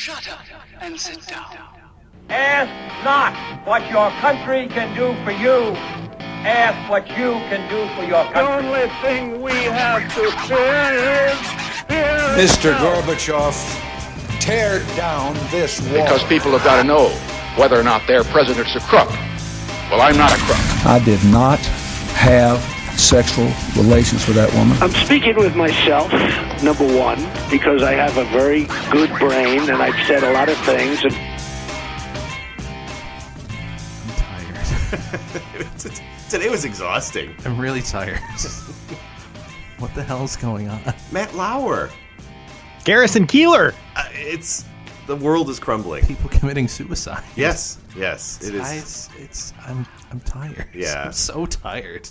Shut up and sit down. Ask not what your country can do for you. Ask what you can do for your country. The only thing we have to fear is fear Mr. Gorbachev, tear down this wall. Because people have got to know whether or not their president's a crook. Well, I'm not a crook. I did not have sexual relations with that woman. I'm speaking with myself, number one, because I have a very good brain and I've said a lot of things. And I'm tired. Today was exhausting. I'm really tired. what the hell's going on? Matt Lauer. Garrison Keillor. Uh, it's the world is crumbling. People committing suicide. Yes, yes, it is. It's, it's I'm I'm tired. Yeah. I'm so tired.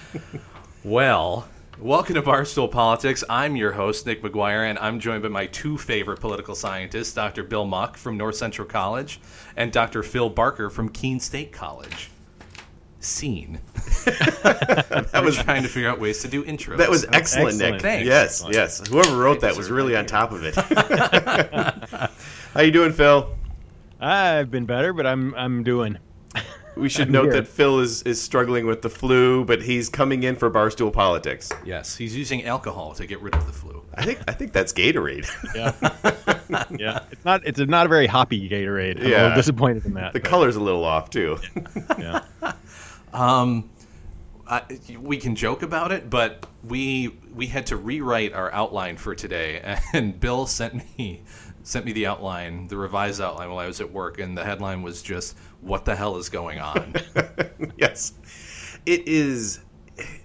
well, welcome to Barstool Politics. I'm your host Nick McGuire, and I'm joined by my two favorite political scientists, Dr. Bill Muck from North Central College and Dr. Phil Barker from Keene State College. Scene. I was trying to figure out ways to do intros. That was excellent, Excellent. Nick. Thanks. Yes, Excellent. yes. Whoever wrote that was really on top of it. How you doing, Phil? I've been better, but I'm I'm doing. We should I'm note here. that Phil is, is struggling with the flu, but he's coming in for Barstool Politics. Yes, he's using alcohol to get rid of the flu. I think I think that's Gatorade. Yeah, yeah. It's not it's a not a very hoppy Gatorade. I'm a Yeah. little disappointed in that. the but, color's a little off too. Yeah. Um, I, we can joke about it, but we we had to rewrite our outline for today, and Bill sent me sent me the outline, the revised outline, while I was at work, and the headline was just "What the hell is going on?" yes. It is.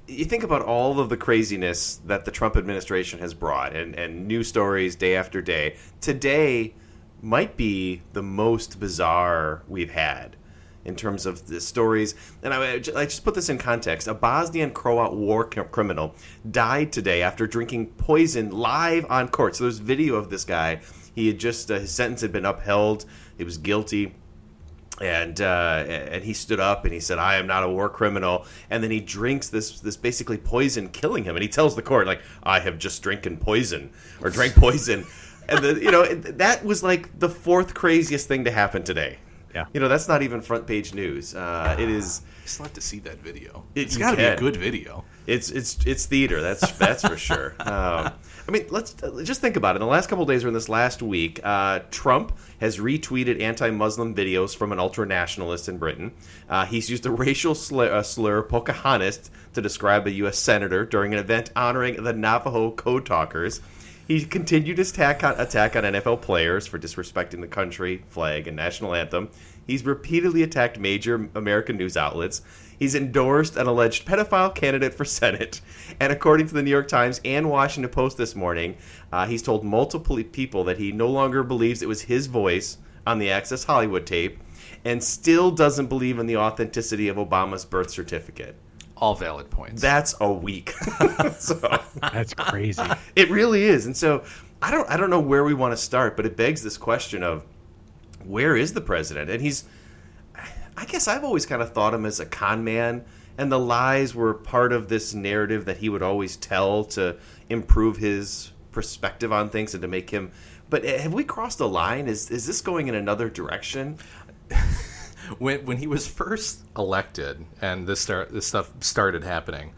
You think about all of the craziness that the Trump administration has brought and, and news stories day after day. Today might be the most bizarre we've had in terms of the stories. And I, I just put this in context. A Bosnian Croat war cr- criminal died today after drinking poison live on court. So there's video of this guy. He had just, uh, his sentence had been upheld. He was guilty and uh, and he stood up and he said, "I am not a war criminal." And then he drinks this this basically poison, killing him. And he tells the court, "Like I have just drinking poison or drank poison." and the, you know that was like the fourth craziest thing to happen today. Yeah. you know that's not even front page news. Uh, it is. I still have to see that video. It, has got to be a good video. It's it's it's theater. That's that's for sure. Um, I mean, let's just think about it. In the last couple days, or in this last week, uh, Trump has retweeted anti-Muslim videos from an ultra-nationalist in Britain. Uh, he's used the racial slur, uh, slur Pocahontas to describe a U.S. senator during an event honoring the Navajo code talkers. He continued his attack on, attack on NFL players for disrespecting the country, flag, and national anthem. He's repeatedly attacked major American news outlets. He's endorsed an alleged pedophile candidate for Senate. And according to the New York Times and Washington Post this morning, uh, he's told multiple people that he no longer believes it was his voice on the Access Hollywood tape and still doesn't believe in the authenticity of Obama's birth certificate. All valid points. That's a week. so That's crazy. it really is. And so I don't I don't know where we want to start, but it begs this question of where is the president? And he's I guess I've always kind of thought him as a con man and the lies were part of this narrative that he would always tell to improve his perspective on things and to make him but eh, have we crossed a line? Is is this going in another direction? when when he was first elected and this start this stuff started happening,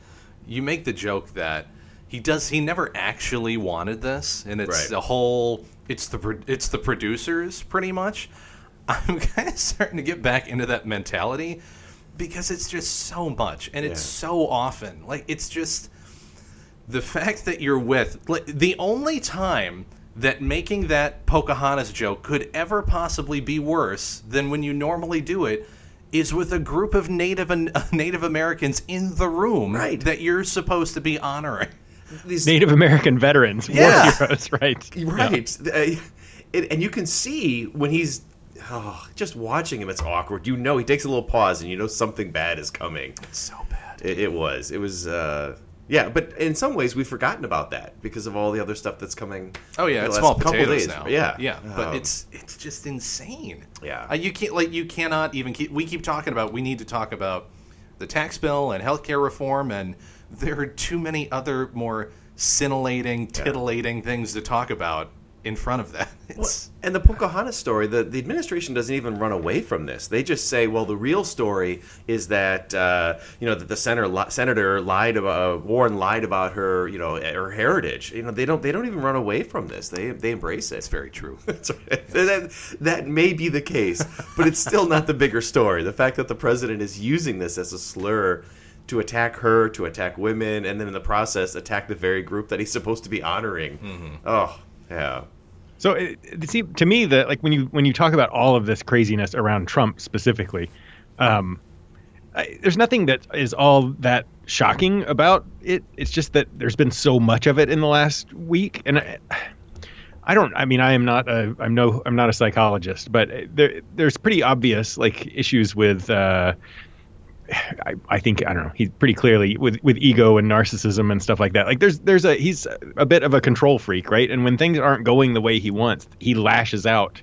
you make the joke that he does he never actually wanted this, and it's Right. the whole it's the it's the producers pretty much. I'm kind of starting to get back into that mentality because it's just so much and it's so often like it's just the fact that you're with like, the only time that making that Pocahontas joke could ever possibly be worse than when you normally do it is with a group of Native and Native Americans in the room Right. that you're supposed to be honoring. These Native American veterans, Yeah. war heroes, right? Right. Uh, it, and you can see when he's oh, just watching him, it's awkward. You know, he takes a little pause and you know something bad is coming. It's so bad. It, it was. It was, uh, yeah, but in some ways we've forgotten about that because of all the other stuff that's coming. Oh yeah, it's small couple potatoes days. now. Yeah. yeah, but Um, it's it's just insane. Yeah. Uh, you can't like you cannot even keep. We keep talking about we need to talk about the tax bill and healthcare reform, and there are too many other more scintillating, titillating things to talk about in front of that. It's, And the Pocahontas story, the, the administration doesn't even run away from this. They just say, well, the real story is that uh, you know that the senator li- senator lied about uh, Warren lied about her you know her heritage. You know they don't they don't even run away from this. They they embrace it. it's very true. That, that may be the case, but it's still not the bigger story. The fact that the president is using this as a slur to attack her, to attack women, and then in the process attack the very group that he's supposed to be honoring. Oh, yeah. So it, it seemed to me that like when you when you talk about all of this craziness around Trump specifically, um, I, there's nothing that is all that shocking about it. It's just that there's been so much of it in the last week, and I, I don't. I mean, I am not a. I'm no. I'm not a psychologist, but there there's pretty obvious like issues with. Uh, I, I think I don't know. He's pretty clearly with with ego and narcissism and stuff like that. Like there's there's a he's a bit of a control freak, right? And when things aren't going the way he wants, he lashes out.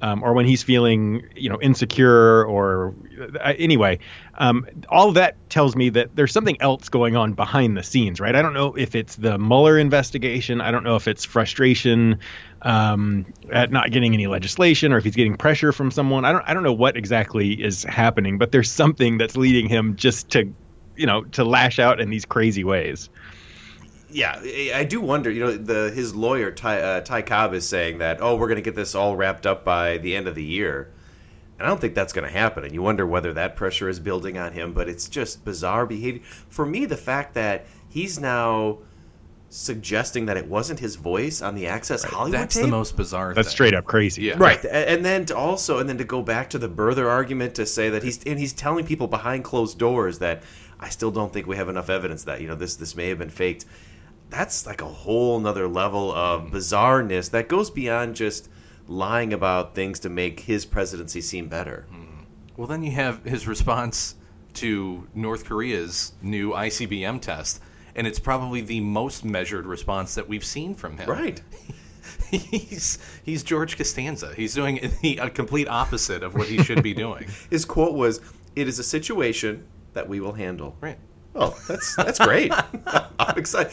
Um, or when he's feeling, you know, insecure, or uh, anyway, um, all that tells me that there's something else going on behind the scenes, right? I don't know if it's the Mueller investigation. I don't know if it's frustration um, at not getting any legislation, or if he's getting pressure from someone. I don't. I don't know what exactly is happening, but there's something that's leading him just to, you know, to lash out in these crazy ways. Yeah, I do wonder. You know, the his lawyer Ty, uh, Ty Cobb is saying that oh, we're going to get this all wrapped up by the end of the year, and I don't think that's going to happen. And you wonder whether that pressure is building on him. But it's just bizarre behavior. For me, the fact that he's now suggesting that it wasn't his voice on the Access Hollywood That's tape. the most bizarre. That's thing. straight up crazy. Yeah. Right, and then to also, and then to go back to the birther argument to say that he's and he's telling people behind closed doors that I still don't think we have enough evidence that you know this this may have been faked. That's like a whole nother level of bizarreness that goes beyond just lying about things to make his presidency seem better. Hmm. Well, then you have his response to North Korea's new ICBM test, and it's probably the most measured response that we've seen from him. Right. he's he's George Costanza. He's doing the a complete opposite of what he should be doing. His quote was, "It is a situation that we will handle." Right. Oh, that's that's great. I'm excited.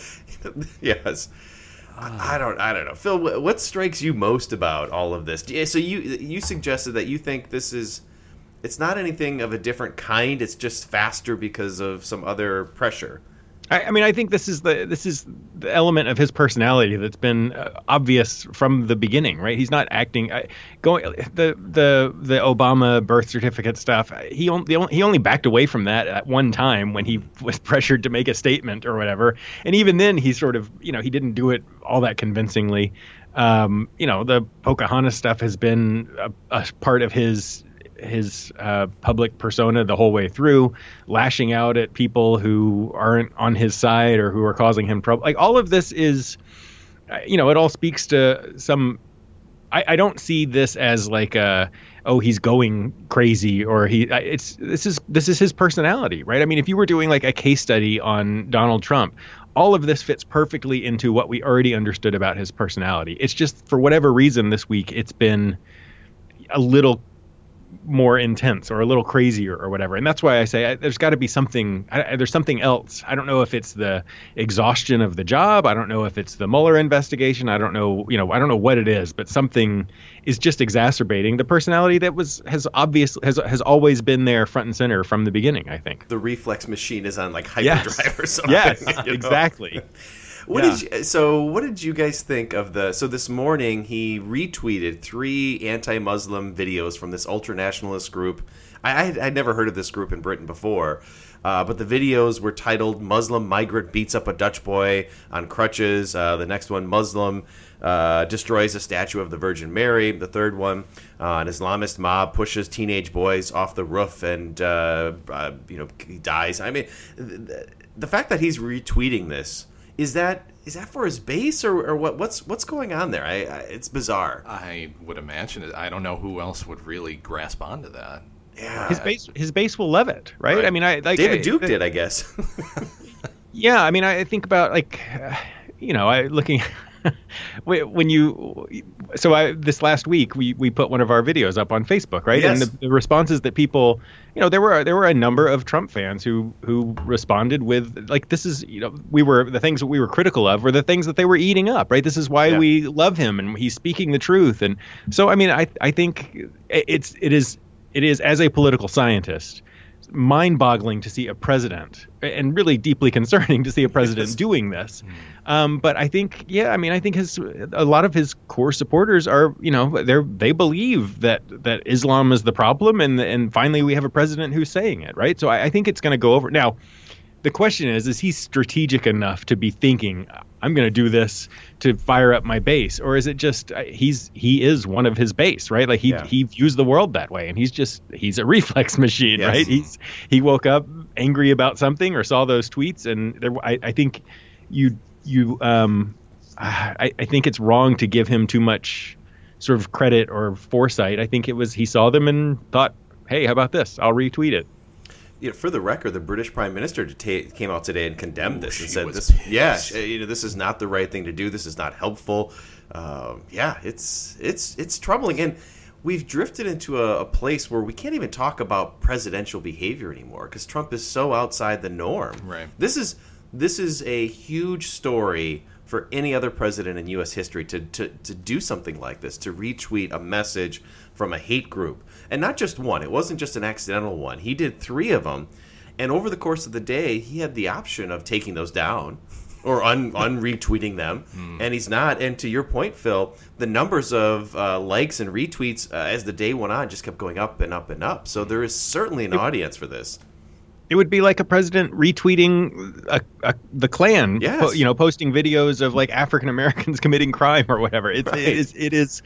yes. I don't. I don't know, Phil. What strikes you most about all of this? Yeah, So you you suggested that you think this is, it's not anything of a different kind. It's just faster because of some other pressure. I, I mean, I think this is the this is the element of his personality that's been uh, obvious from the beginning, right? He's not acting I, going the the the Obama birth certificate stuff. He only, he only backed away from that at one time when he was pressured to make a statement or whatever, and even then he sort of you know he didn't do it all that convincingly. Um, you know, the Pocahontas stuff has been a, a part of his his uh, public persona the whole way through, lashing out at people who aren't on his side or who are causing him trouble. Like all of this is, you know, it all speaks to some. I, I don't see this as like a oh he's going crazy or he it's this is this is his personality right i mean if you were doing like a case study on donald trump all of this fits perfectly into what we already understood about his personality it's just for whatever reason this week it's been a little more intense or a little crazier or whatever. And that's why I say I, there's got to be something. I, there's something else. I don't know if it's the exhaustion of the job. I don't know if it's the Mueller investigation. I don't know. You know, I don't know what it is, but something is just exacerbating the personality that was has obviously has has always been there front and center from the beginning. I think. The reflex machine is on like Yes. hyperdrive or something. Yes, exactly. What Yeah. did you, so? What did you guys think of the? So this morning he retweeted three anti-Muslim videos from this ultra-nationalist group. I, I had I'd never heard of this group in Britain before, uh, but the videos were titled "Muslim migrant beats up a Dutch boy on crutches." Uh, the next one, Muslim uh, destroys a statue of the Virgin Mary. The third one, uh, an Islamist mob pushes teenage boys off the roof and uh, uh, you know he dies. I mean, the fact that he's retweeting this is that is that for his base or, or what? What's what's going on there? I, I it's bizarre. I would imagine it. I don't know who else would really grasp onto that. Yeah, His base his base will love it, right? Right. I mean, I like David Duke the- did, I guess. Yeah, I mean, I think about like, uh, you know, I looking when you so I this last week we we put one of our videos up on Facebook, right? Yes. And the, the responses that people, you know, there were there were a number of Trump fans who who responded with like this is you know we were the things that we were critical of were the things that they were eating up, right? This is why Yeah. we love him and he's speaking the truth, and so I mean I I think it's it is it is as a political scientist mind-boggling to see a president and really deeply concerning to see a president doing this. Um, but i think yeah i mean i think his a lot of his core supporters are you know they're they believe that that islam is the problem and and finally we have a president who's saying it right? So i, I think it's going to go over. Now the question is is he strategic enough to be thinking i'm going to do this to fire up my base or is it just uh, he's he is one of his base right? Like he Yeah. he views the world that way and he's just he's a reflex machine Yes. right? He's he woke up angry about something or saw those tweets and there i, I think you you um I, I think it's wrong to give him too much sort of credit or foresight. I think it was he saw them and thought hey how about this? I'll retweet it you know, for the record, the British Prime Minister ta came out today and condemned this and said, "This, yeah, pissed. sh- you know, this is not the right thing to do. This is not helpful." Um, yeah, it's it's it's troubling, and we've drifted into a, a place where we can't even talk about presidential behavior anymore because Trump is so outside the norm. Right. This is this is a huge story for any other president in U.S. history to, to, to do something like this, to retweet a message from a hate group. And not just one, it wasn't just an accidental one. He did three of them. And over the course of the day, he had the option of taking those down or un-retweeting them. And he's not. And to your point, Phil, the numbers of uh, likes and retweets uh, as the day went on just kept going up and up and up. So there is certainly an audience for this. It would be like a president retweeting a, a, the Klan, Yes. po- you know, posting videos of like African Americans committing crime or whatever. It's, Right. it is, it is,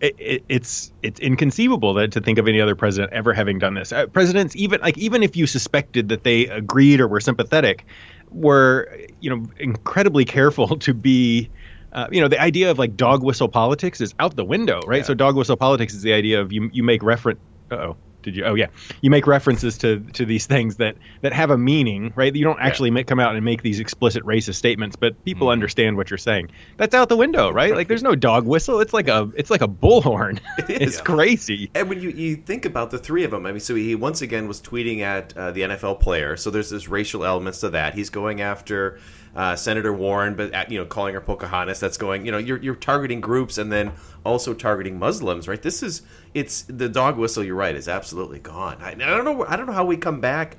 it, it, it's, it's inconceivable that to think of any other president ever having done this. Uh, presidents, even like even if you suspected that they agreed or were sympathetic, were you know incredibly careful to be. Uh, you know the idea of like dog whistle politics is out the window, right? Yeah. So dog whistle politics is the idea of you you make reference. Oh, did you? Oh yeah, you make references to to these things that that have a meaning, right? You don't actually make, come out and make these explicit racist statements, but people Mm-hmm. understand what you're saying. That's out the window, right? Like there's no dog whistle. It's like a it's like a bullhorn. it's is. crazy. And when you, you think about the three of them, I mean, so he once again was tweeting at uh, the NFL player. So there's this racial elements to that. He's going after uh, Senator Warren, but at, you know, calling her Pocahontas. That's going. You know, you're you're targeting groups and then also targeting Muslims, right? This is it's the dog whistle. You're right. Is absolutely gone. I, I don't know. I don't know how we come back,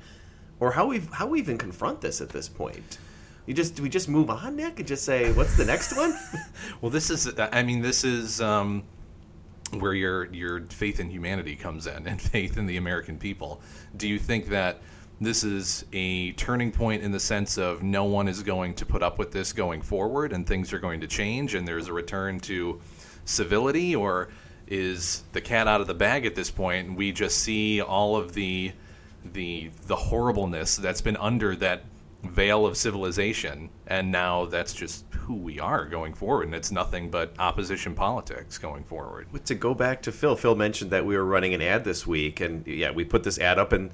or how we how we even confront this at this point. You just do we just move on, Nick, and just say what's the next one? Well, this is. I mean, this is um, where your your faith in humanity comes in, and faith in the American people. Do you think that this is a turning point in the sense of no one is going to put up with this going forward, and things are going to change, and there's a return to civility, or is the cat out of the bag at this point, and we just see all of the the the horribleness that's been under that veil of civilization and now that's just who we are going forward and it's nothing but opposition politics going forward. But to go back to Phil, Phil mentioned that we were running an ad this week, and yeah, we put this ad up, and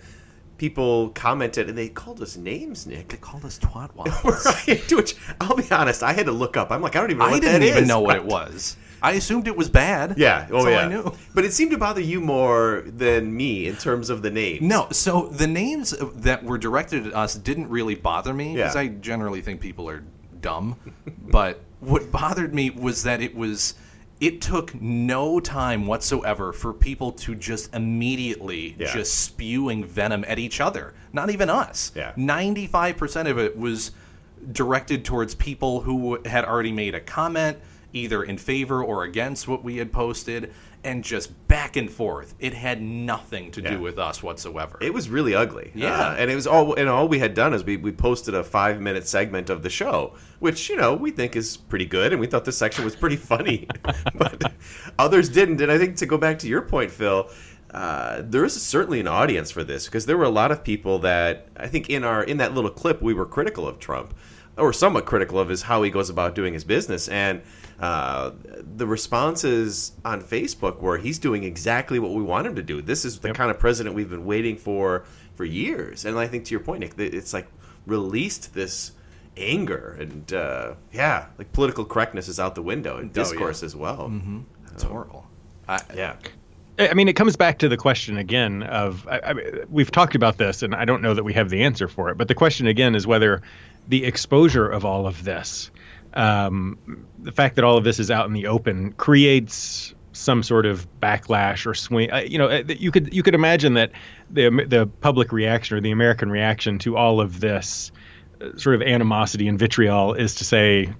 people commented, and they called us names, Nick. they called us twat Right, Which I'll be honest, I had to look up. I'm like, I don't even know i what didn't even is. know what it was i assumed it was bad Yeah, oh yeah. i knew But it seemed to bother you more than me in terms of the names. no so the names that were directed at us didn't really bother me because Yeah. i generally think people are dumb but what bothered me was that it was it took no time whatsoever for people to just immediately Yeah. just spewing venom at each other not even us Yeah. 95% of it was directed towards people who had already made a comment either in favor or against what we had posted and just back and forth it had nothing to Yeah. do with us whatsoever It was really ugly. Yeah. Uh, and it was all and all we had done is we, we posted a five minute segment of the show, which, you know, we think is pretty good, and we thought this section was pretty funny. but others didn't. And I think to go back to your point, Phil, uh, there is certainly an audience for this because there were a lot of people that I think in our in that little clip we were critical of Trump or somewhat critical of his how he goes about doing his business and uh, the responses on Facebook were he's doing exactly what we want him to do. This is the kind of president we've been waiting for for years. And I think to your point, Nick, it's like released this anger and uh, yeah, like political correctness is out the window and Oh, yeah. discourse as well. It's horrible. I, Yeah. I mean, it comes back to the question again of I, I we've talked about this, and I don't know that we have the answer for it. But the question again is whether the exposure of all of this, um, the fact that all of this is out in the open, creates some sort of backlash or swing. Uh, you know, you could you could imagine that the the public reaction or the American reaction to all of this uh, sort of animosity and vitriol is to say,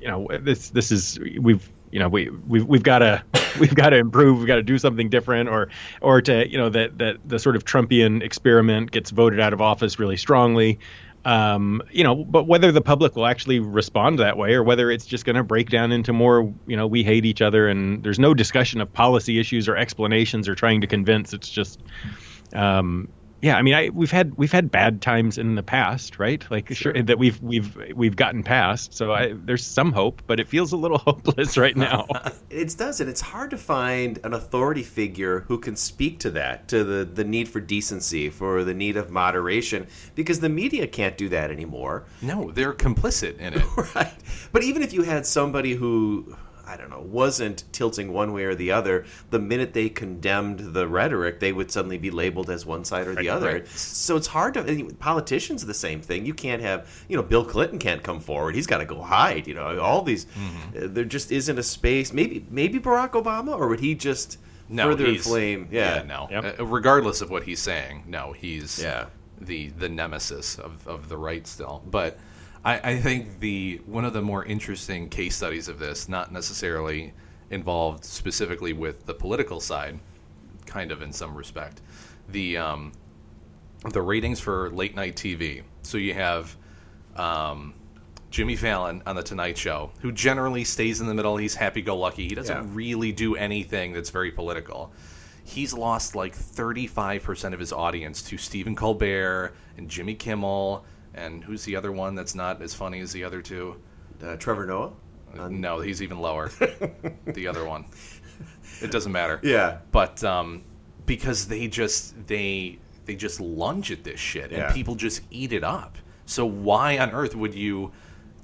you know, this this is we've you know we we've we've got to we've got to improve we've got to do something different or or to you know that that the sort of Trumpian experiment gets voted out of office really strongly. Um, you know but whether the public will actually respond that way or whether it's just going to break down into more you know we hate each other and there's no discussion of policy issues or explanations or trying to convince it's just um, yeah, I mean, I, we've had we've had bad times in the past, right? Like sure, that we've we've we've gotten past. So I, there's some hope, but it feels a little hopeless right now. It does, and it's hard to find an authority figure who can speak to that, to the, the need for decency, for the need of moderation, because the media can't do that anymore. no, they're complicit in it. Right. But even if you had somebody who, I don't know, wasn't tilting one way or the other, the minute they condemned the rhetoric, they would suddenly be labeled as one side or the other. right. So it's hard to. Politicians are the same thing. You can't have, you know, Bill Clinton can't come forward. He's got to go hide. You know, all these. Mm-hmm. uh, there just isn't a space. Maybe maybe Barack Obama, or would he just No, further he's- inflame? Yeah. no. Yep. Uh, regardless of what he's saying, no, he's Yeah. the the nemesis of, of the right still. But I, I think the one of the more interesting case studies of this, not necessarily involved specifically with the political side, kind of in some respect, the um, the ratings for late night TV. So you have um, Jimmy Fallon on the Tonight Show, who generally stays in the middle. He's happy go lucky. He doesn't Yeah. really do anything that's very political. He's lost like 35% of his audience to Stephen Colbert and Jimmy Kimmel. And who's the other one that's not as funny as the other two? Uh, Trevor Noah. no, he's even lower. the other one. It doesn't matter. Yeah. But um, because they just they they just lunge at this shit Yeah. and people just eat it up. So why on earth would you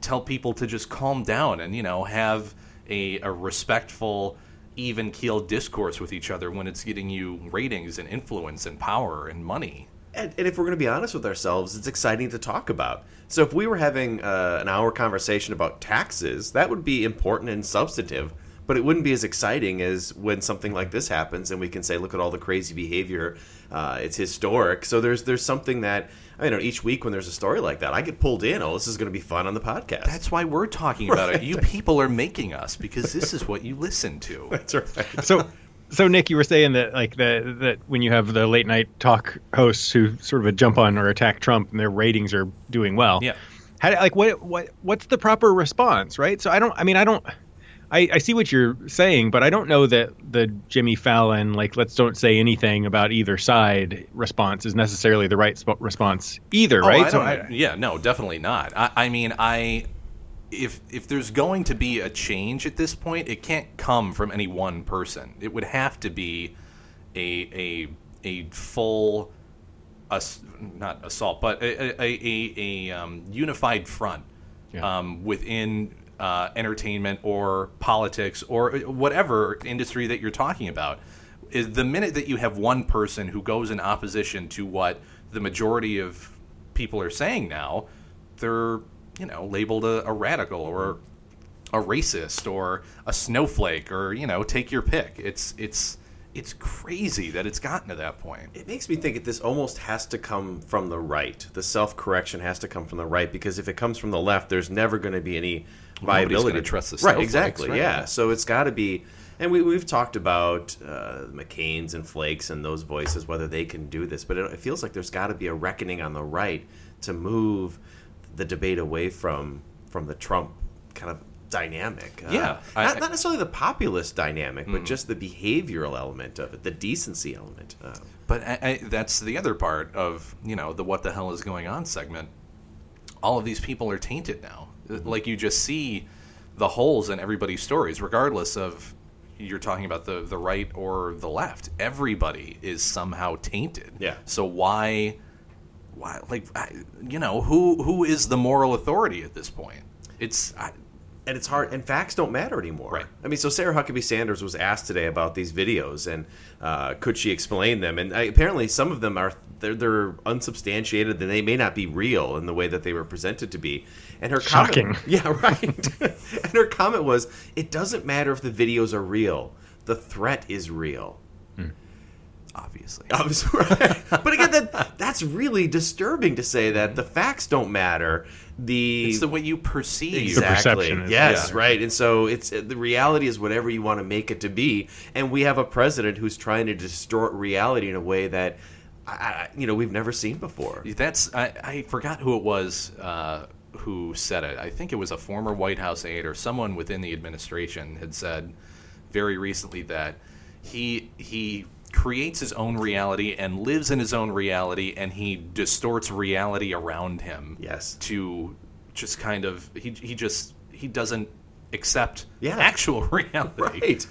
tell people to just calm down and you know have a, a respectful even keeled discourse with each other when it's getting you ratings and influence and power and money And, and if we're going to be honest with ourselves, it's exciting to talk about. So if we were having uh, an hour conversation about taxes, that would be important and substantive. But it wouldn't be as exciting as when something like this happens, and we can say, "Look at all the crazy behavior. Uh, it's historic." So there's there's something that I know each week when there's a story like that, I get pulled in. Oh, this is going to be fun on the podcast. that's why we're talking about it you people are making us because this is what you listen to That's right. so so Nick, you were saying that like the that when you have the late night talk hosts who sort of jump on or attack Trump and their ratings are doing well. Yeah. How, like what what what's the proper response, right? So I don't. I mean, I don't. I, I see what you're saying, but I don't know that the Jimmy Fallon like let's don't say anything about either side response is necessarily the right sp- response either, Oh, right? I So don't- yeah, no, definitely not. I, I mean, I if if there's going to be a change at this point, it can't come from any one person. It would have to be a a a full ass, not assault, but a a, a, a um, unified front Yeah. um, within uh, entertainment or politics or whatever industry that you're talking about. Is the minute that you have one person who goes in opposition to what the majority of people are saying now, they're you know labeled a, a radical or a racist or a snowflake or you know take your pick. It's it's it's crazy that it's gotten to that point. It makes me think that this almost has to come from the right. The self correction has to come from the right because if it comes from the left, there's never going to be any viability. gonna trust the right, exactly. right. Yeah, so it's got to be. And we, we've talked about uh, McCain's and Flakes and those voices, whether they can do this, but it, it feels like there's got to be a reckoning on the right to move the debate away from from the Trump kind of dynamic. Uh, Yeah, I- not, not necessarily the populist dynamic, but just the behavioral element of it, the decency element. Uh, But I, I, that's the other part of you know the what the hell is going on segment. All of these people are tainted now. Like you just see the holes in everybody's stories, regardless of you're talking about the the right or the left. Everybody is somehow tainted. Yeah. So why why, like, I, you know, who who is the moral authority at this point? It's I, and it's hard and facts don't matter anymore Right. i mean so sarah huckabee sanders was asked today about these videos and uh, could she explain them and I, apparently some of them are they're, they're unsubstantiated and they may not be real in the way that they were presented to be and her Shocking. comment yeah right and her comment was it doesn't matter if the videos are real the threat is real obviously. Obviously, right. but again, that that's really disturbing to say that the facts don't matter. The It's the way you perceive. Exactly. perception is- yes, yeah. right. And so it's the reality is whatever you want to make it to be. And we have a president who's trying to distort reality in a way that, I, I- you know, we've never seen before. That's I, I forgot who it was uh, who said it. I think it was a former White House aide or someone within the administration had said very recently that he he creates his own reality and lives in his own reality and he distorts reality around him. Yes. To just kind of he he just he doesn't accept Yeah. actual reality. Right.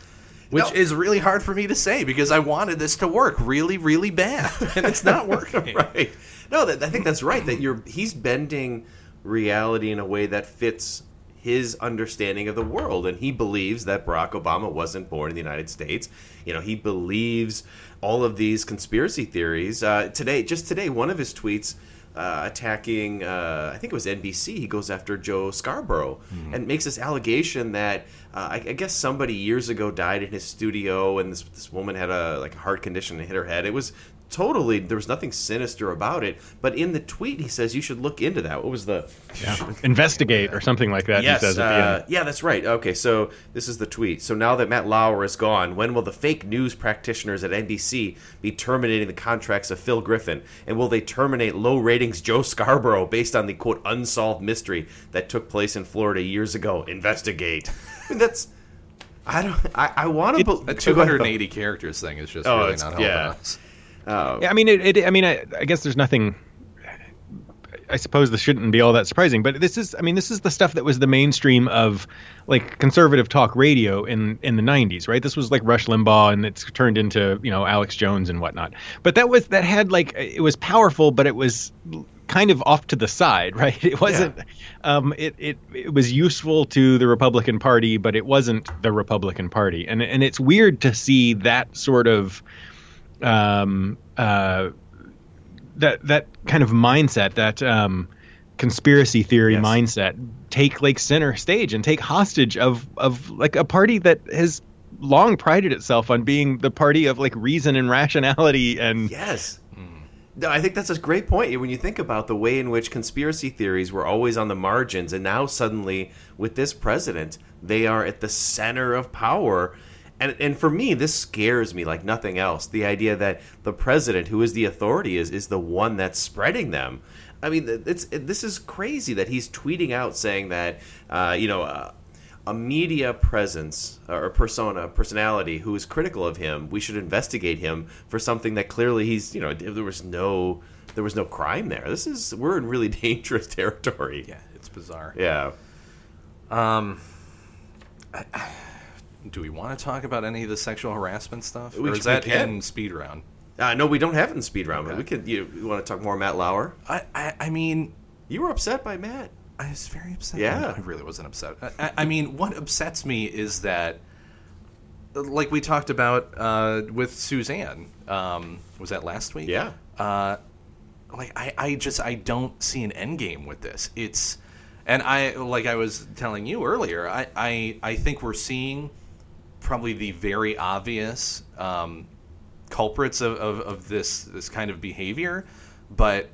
Which No. is really hard for me to say because I wanted this to work really, really bad, and it's not working. right. No, that, I think that's right. That you're he's bending reality in a way that fits his understanding of the world, and he believes that Barack Obama wasn't born in the United States. You know, he believes all of these conspiracy theories. Uh, today, just today, one of his tweets. Uh, attacking, uh, I think it was NBC. He goes after Joe Scarborough and makes this allegation that uh, I, I guess somebody years ago died in his studio, and this this woman had a like a heart condition and hit her head. It was totally there was nothing sinister about it. But in the tweet, he says you should look into that. What was the Yeah. Investigate or something like that. yes, he says uh, yeah, that's right. Okay, so this is the tweet. So now that Matt Lauer is gone, when will the fake news practitioners at NBC be terminating the contracts of Phil Griffin? And will they terminate low ratings Joe Scarborough based on the quote unsolved mystery that took place in Florida years ago? Investigate. I mean, that's. I don't. I, I want to. The 280 characters thing is just Oh, really not helping yeah. us. Yeah, I mean, it, it, I mean, I, I guess there's nothing. I suppose this shouldn't be all that surprising, but this is, I mean, this is the stuff that was the mainstream of like conservative talk radio in in the '90s, right? This was like Rush Limbaugh, and it's turned into you know Alex Jones and whatnot. But that was that had like it was powerful, but it was kind of off to the side, right? It wasn't. Um, it it it was useful to the Republican Party, but it wasn't the Republican Party, and and it's weird to see that sort of um, uh, that that kind of mindset, that um, conspiracy theory Yes. mindset, take like center stage and take hostage of of like a party that has long prided itself on being the party of like reason and rationality and Yes. No, I think that's a great point when you think about the way in which conspiracy theories were always on the margins, and now suddenly with this president, they are at the center of power. And, and for me, this scares me like nothing else. The idea that the president, who is the authority, is is the one that's spreading them. I mean, it's it, this is crazy that he's tweeting out saying that uh, you know uh, a media presence or persona personality who is critical of him we should investigate him for something that clearly he's you know there was no there was no crime there this is we're in really dangerous territory Yeah, it's bizarre. yeah Do we want to talk about any of the sexual harassment stuff, We or is that can. in speed round? uh, no we don't have it in speed round but we could you, you want to talk more matt lauer I, I, I mean, you were upset by matt I was very upset. Yeah. I really wasn't upset. I, I- I mean, what upsets me is that, like we talked about uh, with Suzanne, um, was that last week? yeah uh, like I, I just I don't see an end game with this. It's and I like I was telling you earlier, I I, I think we're seeing probably the very obvious um, culprits of, of, of this this kind of behavior, but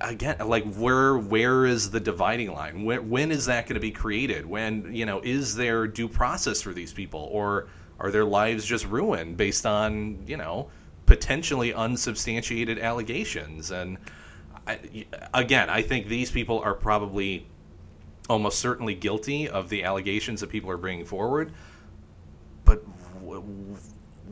again like where where is the dividing line? When, when is that going to be created? When you know is there due process for these people or are their lives just ruined based on you know potentially unsubstantiated allegations? And I, again i think these people are probably almost certainly guilty of the allegations that people are bringing forward but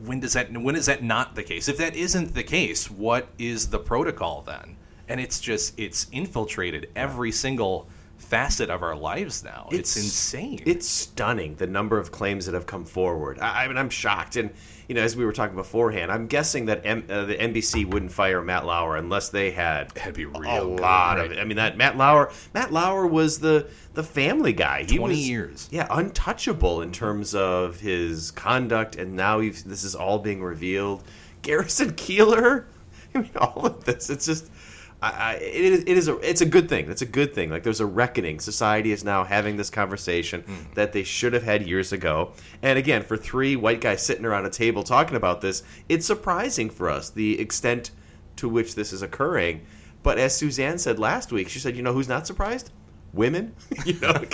when does that when is that not the case if that isn't the case what is the protocol then and it's just it's infiltrated every single facet of our lives now. It's, insane. It's stunning the number of claims that have come forward. I, I mean, I'm shocked. And you know, as we were talking beforehand, I'm guessing that M, uh, the NBC wouldn't fire Matt Lauer unless they had That'd be a good, lot right. of. I mean, that Matt Lauer, Matt Lauer was the the Family Guy. He 20 was, years. yeah, untouchable in terms of his conduct, and now this is all being revealed. Garrison Keillor, I mean, all of this. It's just. I, I, it, is, it is a it's a good thing. It's a good thing. Like there's a reckoning. Society is now having this conversation that they should have had years ago. And again, for three white guys sitting around a table talking about this, it's surprising for us the extent to which this is occurring. But as Suzanne said last week, she said, "You know who's not surprised? Women." you know,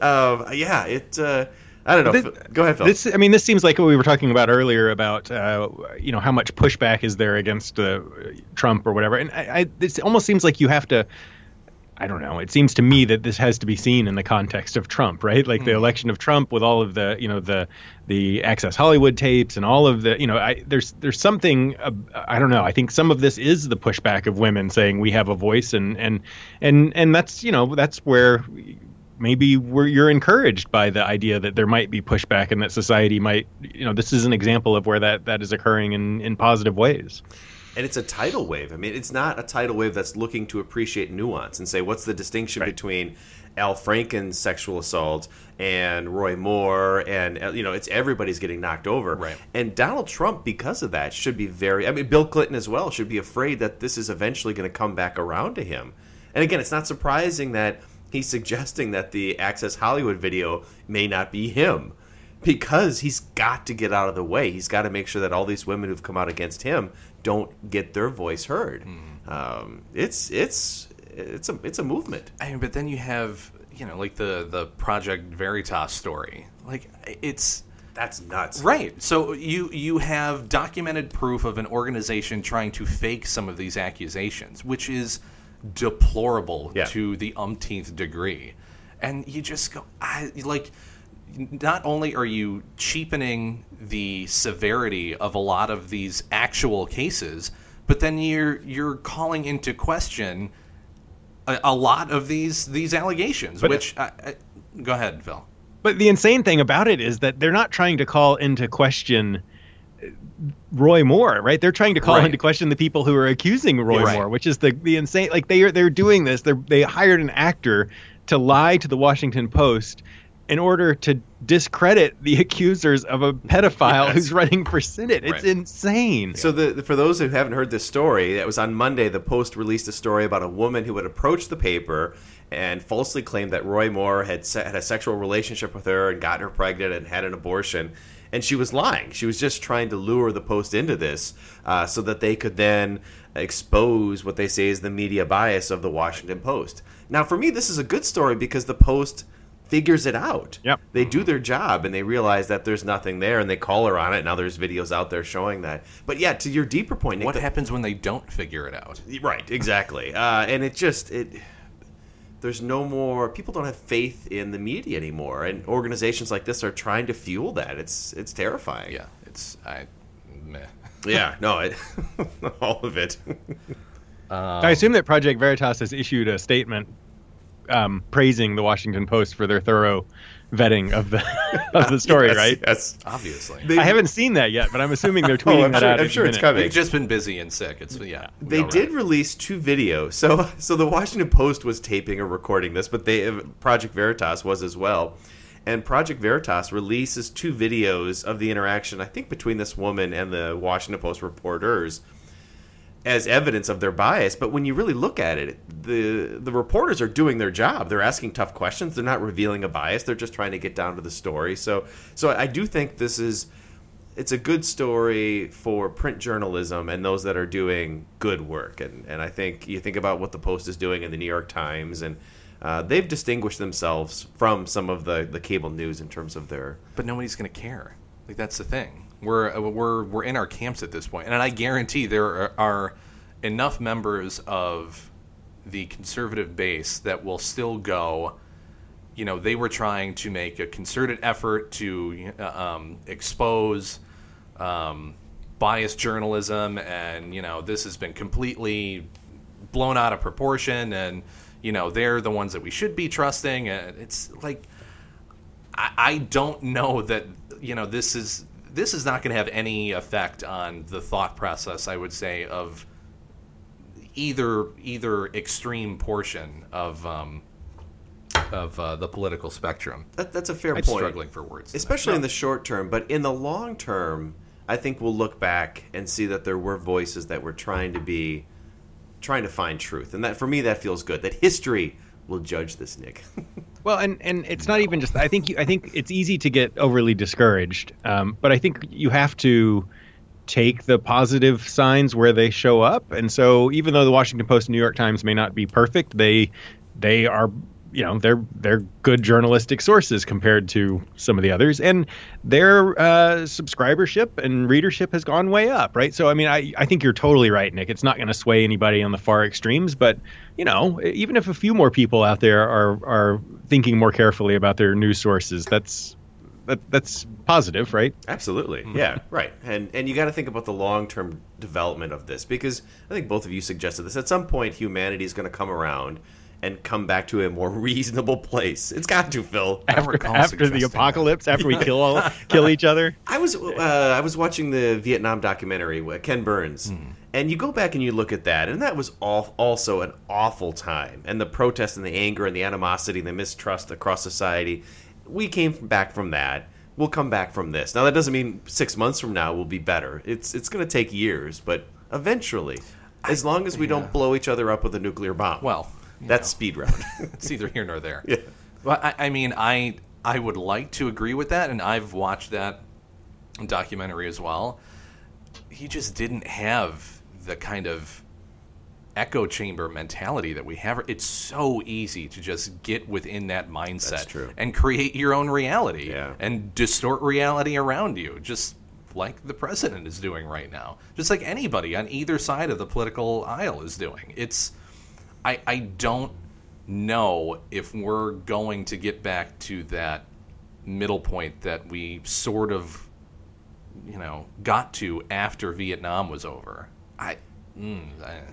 um, yeah. It. Uh, I don't know. This- Go ahead, Phil. This, I mean, this seems like what we were talking about earlier about, uh, you know, how much pushback is there against uh, Trump or whatever. And I, I, this almost seems like you have to. I don't know. It seems to me that this has to be seen in the context of Trump, right? Like the election of Trump with all of the, you know, the the Access Hollywood tapes and all of the, you know, I, there's there's something. Uh, I don't know. I think some of this is the pushback of women saying we have a voice, and and and and that's you know that's where maybe we're, you're encouraged by the idea that there might be pushback and that society might you know this is an example of where that that is occurring in in positive ways and it's a tidal wave. I mean, it's not a tidal wave that's looking to appreciate nuance and say what's the distinction Right. between Al Franken's sexual assault and Roy Moore, and uh, you know, it's everybody's getting knocked over. Right. And Donald Trump, because of that, should be very. I mean, Bill Clinton as well should be afraid that this is eventually going to come back around to him. And again, it's not surprising that he's suggesting that the Access Hollywood video may not be him because he's got to get out of the way. He's got to make sure that all these women who've come out against him don't get their voice heard. Um, it's it's it's a it's a movement. I mean, but then you have you know like the the Project Veritas story. Like it's That's nuts. right. So you you have documented proof of an organization trying to fake some of these accusations, which is deplorable Yeah. to the umpteenth degree. And you just go, I like. Not only are you cheapening the severity of a lot of these actual cases, but then you're you're calling into question a, a lot of these these allegations. But- which, I, I, go ahead, Phil. but the insane thing about it is that they're not trying to call into question uh, Roy Moore, right? They're trying to call Right. into question the people who are accusing Roy Right. Moore, which is the the insane. Like they are they're doing this. They they hired an actor to lie to the Washington Post in order to discredit the accusers of a pedophile Yes. who's running for senate. It's Right. insane. So the for those who haven't heard this story, that was on Monday. The Post released a story about a woman who had approached the paper and falsely claimed that Roy Moore had se- had a sexual relationship with her and got her pregnant and had an abortion. And she was lying. She was just trying to lure the Post into this uh, so that they could then expose what they say is the media bias of the Washington Post. Now, for me, this is a good story because the Post figures it out. Yep. They do their job and they realize that there's nothing there and they call her on it. Now there's videos out there showing that. But yeah, to your deeper point, Nick, What the- happens when they don't figure it out? Right, exactly. Uh, and it just it there's no more people don't have faith in the media anymore and organizations like this are trying to fuel that. It's it's terrifying. Yeah, it's I. Meh. Yeah, no, it, all of it. I assume that Project Veritas has issued a statement um, praising the Washington Post for their thorough vetting of the of the story, Yes, right? Yes. Obviously, They- I haven't seen that yet, but I'm assuming they're tweeting Oh, I'm that sure, out. I'm sure it's minute. coming. They've just been busy and sick. It's yeah. we They did right? release two videos. So so the Washington Post was taping or recording this, but they Project Veritas was as well. And Project Veritas releases two videos of the interaction, I think, between this woman and the Washington Post reporters as evidence of their bias. But when you really look at it, the the reporters are doing their job. They're asking tough questions. They're not revealing a bias. They're just trying to get down to the story. So so I do think this is it's a good story for print journalism and those that are doing good work. And and I think you think about what the Post is doing in the New York Times and uh, they've distinguished themselves from some of the, the cable news in terms of their but nobody's going to care. Like that's the thing. We're uh, we're we're in our camps at this point, and I guarantee there are, enough members of the conservative base that will still go. You know, they were trying to make a concerted effort to uh, um, expose um, biased journalism, and you know, this has been completely blown out of proportion, and you know they're the ones that we should be trusting. And it's like I, I don't know that you know this is this is not going to have any effect on the thought process. I would say of either either extreme portion of um, of uh, the political spectrum. That, that's a fair I'm point. struggling for words, especially in the short term. But in the long term, I think we'll look back and see that there were voices that were trying to be trying to find truth, and that for me that feels good. That history will judge this, Nick. Well, and and it's not even just. I think you, I think it's easy to get overly discouraged, um, but I think you have to take the positive signs where they show up. And so, even though the Washington Post and New York Times may not be perfect, they they are you know they're they're good journalistic sources compared to some of the others, and their uh, subscribership and readership has gone way up, right? So I mean, I I think you're totally right, Nick. It's not going to sway anybody on the far extremes, but you know, even if a few more people out there are are thinking more carefully about their news sources, that's that that's positive, right? Absolutely. Yeah, right. And and you got to think about the long-term development of this because I think both of you suggested this. At some point humanity is going to come around and come back to a more reasonable place. It's got to, Phil. After, after the apocalypse, after we kill all, kill each other. I was uh, I was watching the Vietnam documentary with Ken Burns, and you go back and you look at that, and that was all, also an awful time, and the protests and the anger and the animosity and the mistrust across society. We came back from that. We'll come back from this. Now that doesn't mean six months from now will be better. It's it's going to take years, but eventually, as long as we don't blow each other up with a nuclear bomb. Well, that's speed round. it's either here nor there. Yeah. But I, I mean, I I would like to agree with that, and I've watched that documentary as well. He just didn't have the kind of echo chamber mentality that we have. It's so easy to just get within that mindset and create your own reality Yeah. and distort reality around you, just like the president is doing right now, just like anybody on either side of the political aisle is doing. It's I, I don't know if we're going to get back to that middle point that we sort of, you know, got to after Vietnam was over. I, mm,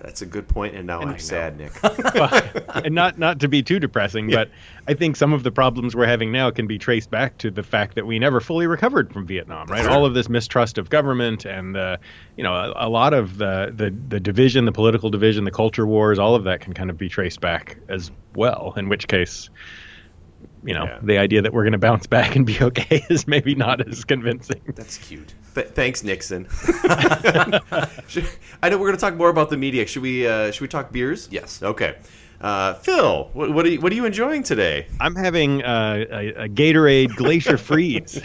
That's a good point, and now I I'm know. sad, Nick. and not not to be too depressing, but I think some of the problems we're having now can be traced back to the fact that we never fully recovered from Vietnam, right? All of this mistrust of government and uh, you know a, a lot of the, the the division, the political division, the culture wars, all of that can kind of be traced back as well. In which case, you know, Yeah. the idea that we're going to bounce back and be okay is maybe not as convincing. that's cute. Th- thanks, Nixon. Should- I know we're going to talk more about the media. Should we? Uh, should we talk beers? Yes. Okay. Uh, Phil, what, what are you, what are you enjoying today? I'm having uh, a, a Gatorade Glacier Freeze.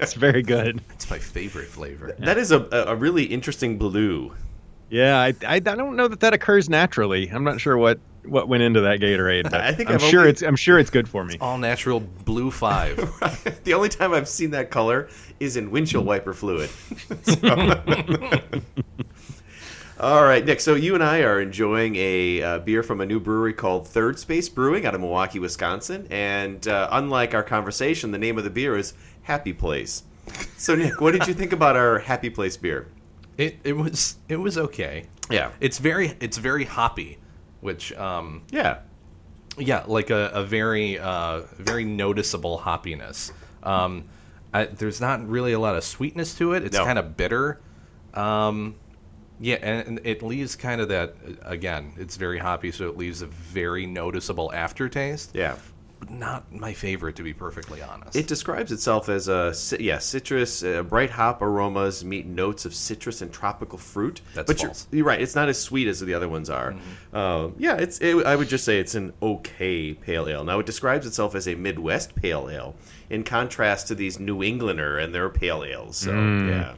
it's very good. It's my favorite flavor. That is a, a a really interesting blue. Yeah, I, I, I don't know that that occurs naturally. I'm not sure what, what went into that Gatorade. But I think I'm I've sure only- it's I'm sure it's good for me. All natural blue five. the only time I've seen that color is in windshield wiper fluid. All right, Nick. So you and I are enjoying a uh, beer from a new brewery called Third Space Brewing out of Milwaukee, Wisconsin. And uh, unlike our conversation, the name of the beer is Happy Place. So Nick, what did you think about our Happy Place beer? It it was it was okay. Yeah. It's very it's very hoppy, which um Yeah. yeah, like a, a very uh, very noticeable hoppiness. Um, I, there's not really a lot of sweetness to it. It's No. kind of bitter. Um, yeah, and, and it leaves kind of that again. It's very hoppy, so it leaves a very noticeable aftertaste. Yeah. But not my favorite, to be perfectly honest. It describes itself as a ci- yeah citrus, uh, bright hop aromas meet notes of citrus and tropical fruit. That's but false. You're, you're right; it's not as sweet as the other ones are. Um, yeah, it's. It, I would just say it's an okay pale ale. Now it describes itself as a Midwest pale ale, in contrast to these New Englander and their pale ales. So yeah,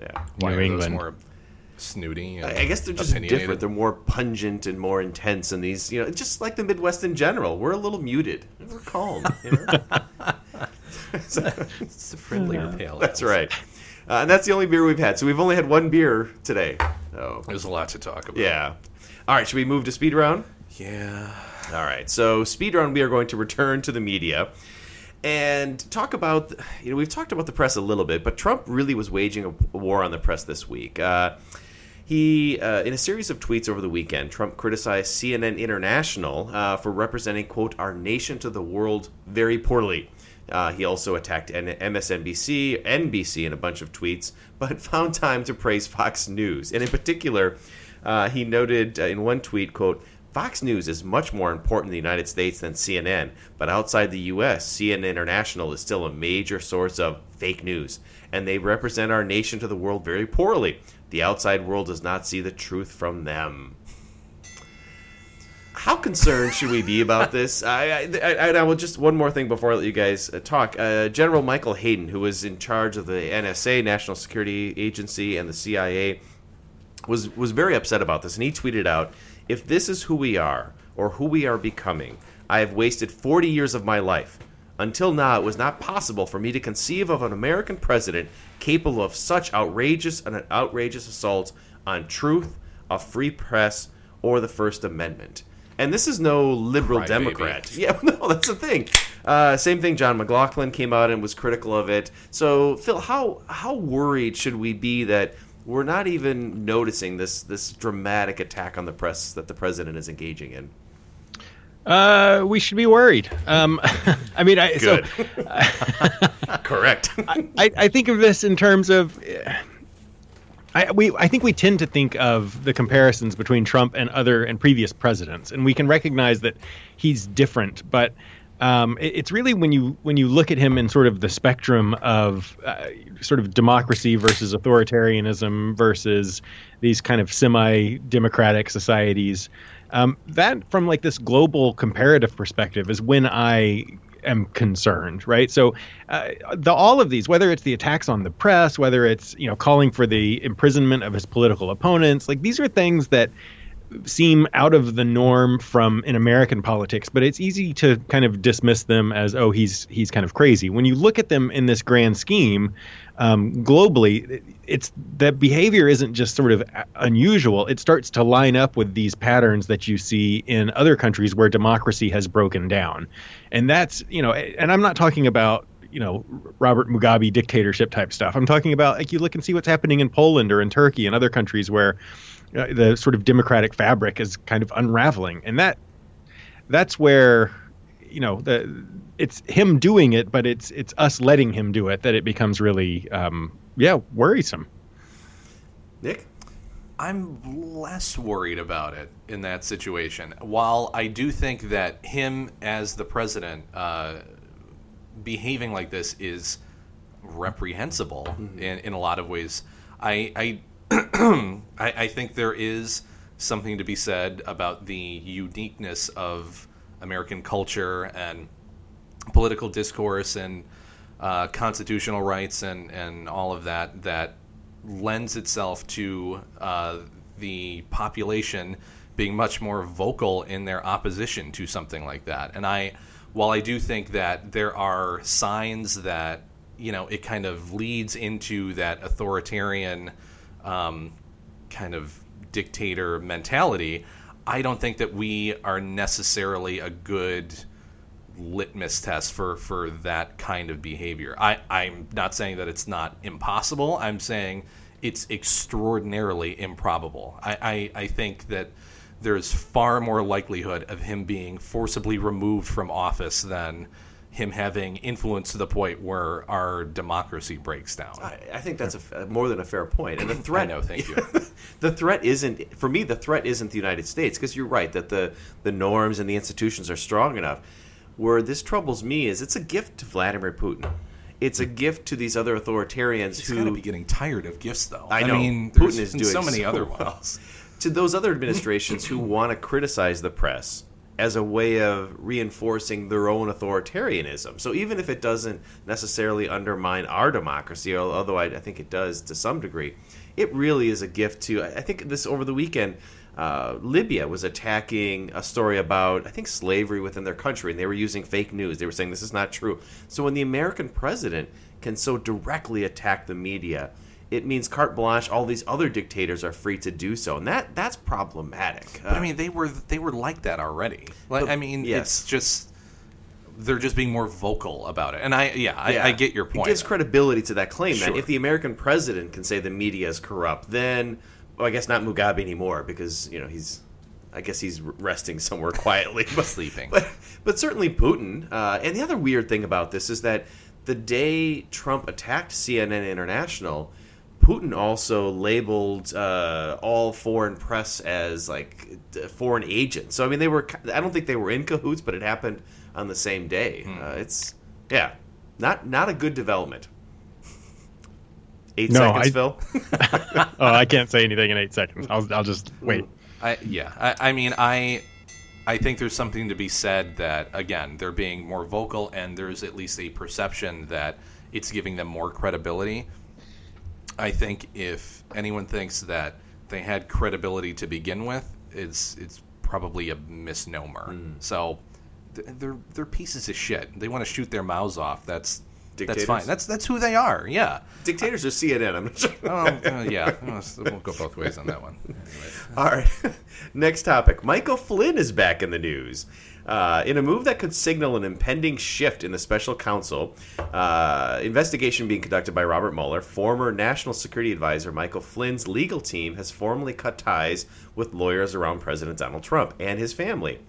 yeah. Why New are those England. more snooty. and I I guess they're just different. They're more pungent and more intense. And these, you know, just like the Midwest in general, we're a little muted. We're calm. You know? It's a friendlier pale. That's right. Uh, and that's the only beer we've had. So we've only had one beer today. Oh, There's a lot to talk about. yeah. All right, should we move to speed round? Yeah. All right. So speed round, we are going to return to the media and talk about. You know, we've talked about the press a little bit, but Trump really was waging a, a war on the press this week. Uh, He, uh, in a series of tweets over the weekend, Trump criticized CNN International uh, for representing, quote, our nation to the world very poorly. Uh, he also attacked MSNBC, NBC in a bunch of tweets, but found time to praise Fox News. And in particular, uh, he noted uh, in one tweet, quote, Fox News is much more important in the United States than CNN, but outside the U.S., CNN International is still a major source of fake news, and they represent our nation to the world very poorly. The outside world does not see the truth from them. How concerned should we be about this? I, I, I, I will just one more thing before I let you guys uh, talk. Uh, General Michael Hayden, who was in charge of the NSA, National Security Agency, and the CIA, was was very upset about this, and he tweeted out, "If this is who we are or who we are becoming, I have wasted 40 years of my life. Until now, it was not possible for me to conceive of an American president capable of such outrageous and outrageous assaults on truth, a free press, or the First Amendment." And this is no liberal Cry Democrat. Yeah, no, that's the thing. Uh, same thing. John McLaughlin came out and was critical of it. So, Phil, how how worried should we be that we're not even noticing this this dramatic attack on the press that the president is engaging in? Uh, we should be worried. Um, I mean, I, Good. so Correct. I, I think of this in terms of. I, we, I think we tend to think of the comparisons between Trump and other and previous presidents, and we can recognize that he's different. But um, it- it's really when you when you look at him in sort of the spectrum of uh, sort of democracy versus authoritarianism versus these kind of semi-democratic societies. Um, that from like this global comparative perspective is when I am concerned, right? So, uh, the all of these, whether it's the attacks on the press, whether it's you know calling for the imprisonment of his political opponents, like these are things that seem out of the norm from in American politics, but it's easy to kind of dismiss them as oh he's he's kind of crazy. When you look at them in this grand scheme, um, globally, it's that behavior isn't just sort of unusual. It starts to line up with these patterns that you see in other countries where democracy has broken down, and that's you know, and I'm not talking about you know Robert Mugabe dictatorship type stuff. I'm talking about like you look and see what's happening in Poland or in Turkey and other countries where uh, the sort of democratic fabric is kind of unraveling, and that that's where you know the it's him doing it, but it's it's us letting him do it that it becomes really um, yeah worrisome. Nick, I'm less worried about it in that situation. While I do think that him as the president uh, behaving like this is reprehensible in, in a lot of ways, I I, I I think there is something to be said about the uniqueness of American culture and political discourse and uh, constitutional rights and, and all of that that lends itself to uh, the population being much more vocal in their opposition to something like that. And I, while I do think that there are signs that you know it kind of leads into that authoritarian um, kind of dictator mentality, I don't think that we are necessarily a good litmus test for for that kind of behavior. I I'm not saying that it's not impossible. I'm saying it's extraordinarily improbable. I I, I think that there's far more likelihood of him being forcibly removed from office than him having influence to the point where our democracy breaks down. I, I think that's a more than a fair point. And the threat, know, thank you. the threat isn't for me. The threat isn't the United States because you're right that the the norms and the institutions are strong enough. Where this troubles me is it's a gift to Vladimir Putin. It's a gift to these other authoritarians He's who got to be getting tired of gifts, though. I know mean, Putin there's is doing so many other well. ones. to those other administrations who want to criticize the press as a way of reinforcing their own authoritarianism. So even if it doesn't necessarily undermine our democracy, although I, I think it does to some degree, it really is a gift to. I think this over the weekend. Uh, Libya was attacking a story about, I think, slavery within their country, and they were using fake news. They were saying this is not true. So when the American president can so directly attack the media, it means carte blanche. All these other dictators are free to do so, and that that's problematic. But I mean, they were they were like that already. Like, But- I mean, yes. it's just they're just being more vocal about it. And I, yeah, I, I get your point. It gives credibility to that claim. Sure. That if the American president can say the media is corrupt, then well, I guess not Mugabe anymore because you know he's. I guess he's resting somewhere quietly, but Sleeping. But, but certainly Putin. Uh, and the other weird thing about this is that the day Trump attacked CNN International, Putin also labeled uh, all foreign press as like d- foreign agents. So I mean, they were. I don't think they were in cahoots, but it happened on the same day. Hmm. Uh, it's yeah, not not a good development. Eight No, seconds, I- Phil. oh, I can't say anything in eight seconds. I'll, I'll just wait. I, yeah, I, I mean, I, I think there's something to be said that again they're being more vocal, and there's at least a perception that it's giving them more credibility. I think if anyone thinks that they had credibility to begin with, it's it's probably a misnomer. So they're they're pieces of shit. They want to shoot their mouths off. That's that's fine. That's that's who they are. Yeah. Dictators are CNN? I'm sure. Oh uh, yeah. So we'll go both ways on that one. All right. Next topic. Michael Flynn is back in the news. Uh, in a move that could signal an impending shift in the special counsel, uh, investigation being conducted by Robert Mueller, former National Security Advisor Michael Flynn's legal team has formally cut ties with lawyers around President Donald Trump and his family.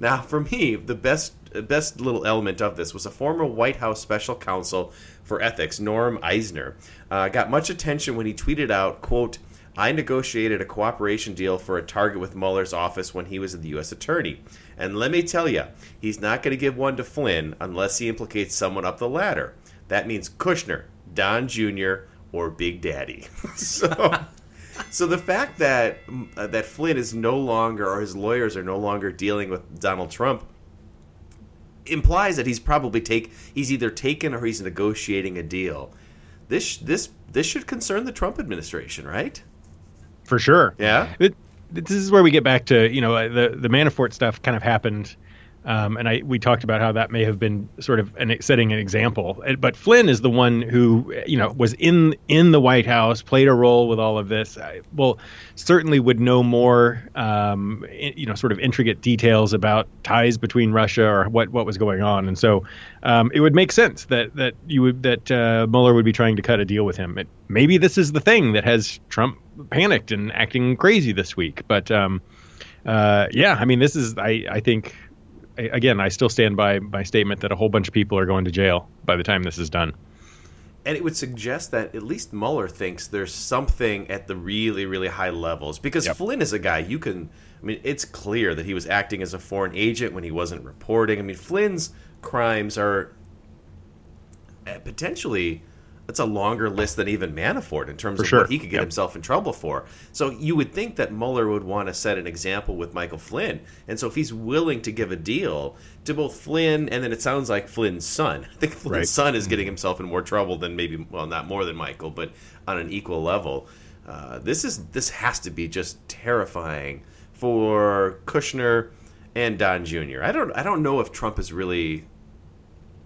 Now, for me, the best best little element of this was a former White House special counsel for ethics, Norm Eisen, uh, got much attention when he tweeted out, "quote." I negotiated a cooperation deal for a target with Mueller's office when he was the U.S. Attorney. And let me tell you, he's not going to give one to Flynn unless he implicates someone up the ladder. That means Kushner, Don Jr., or Big Daddy. so, so the fact that uh, that Flynn is no longer, or his lawyers are no longer dealing with Donald Trump, implies that he's probably take he's either taken or he's negotiating a deal. This this this should concern the Trump administration, right? for sure. Yeah? It, this is where we get back to you know uh, the the Manafort stuff kind of happened, um, and I we talked about how that may have been sort of an, setting an example. But Flynn is the one who you know was in in the White House, played a role with all of this. I, well, certainly would know more, um, you know, sort of intricate details about ties between Russia or what what was going on, and so um, it would make sense that that you would that uh, Mueller would be trying to cut a deal with him. It, maybe this is the thing that has Trump panicked and acting crazy this week. But um, uh, yeah, I mean, this is I I think I- again I still stand by my statement that a whole bunch of people are going to jail by the time this is done. And it would suggest that at least Mueller thinks there's something at the really, really high levels. Because Flynn is a guy you can. I mean, it's clear that he was acting as a foreign agent when he wasn't reporting. I mean, Flynn's crimes are uh, potentially. It's a longer list than even Manafort in terms For of sure. what he could get Yep. himself in trouble for. So you would think that Mueller would want to set an example with Michael Flynn. And so if he's willing to give a deal to both Flynn and then it sounds like Flynn's son. I think Flynn's Right. son is getting himself in more trouble than maybe well not more than Michael, but on an equal level. Uh, this is this has to be just terrifying for Kushner and Don Jr. I don't I don't know if Trump is really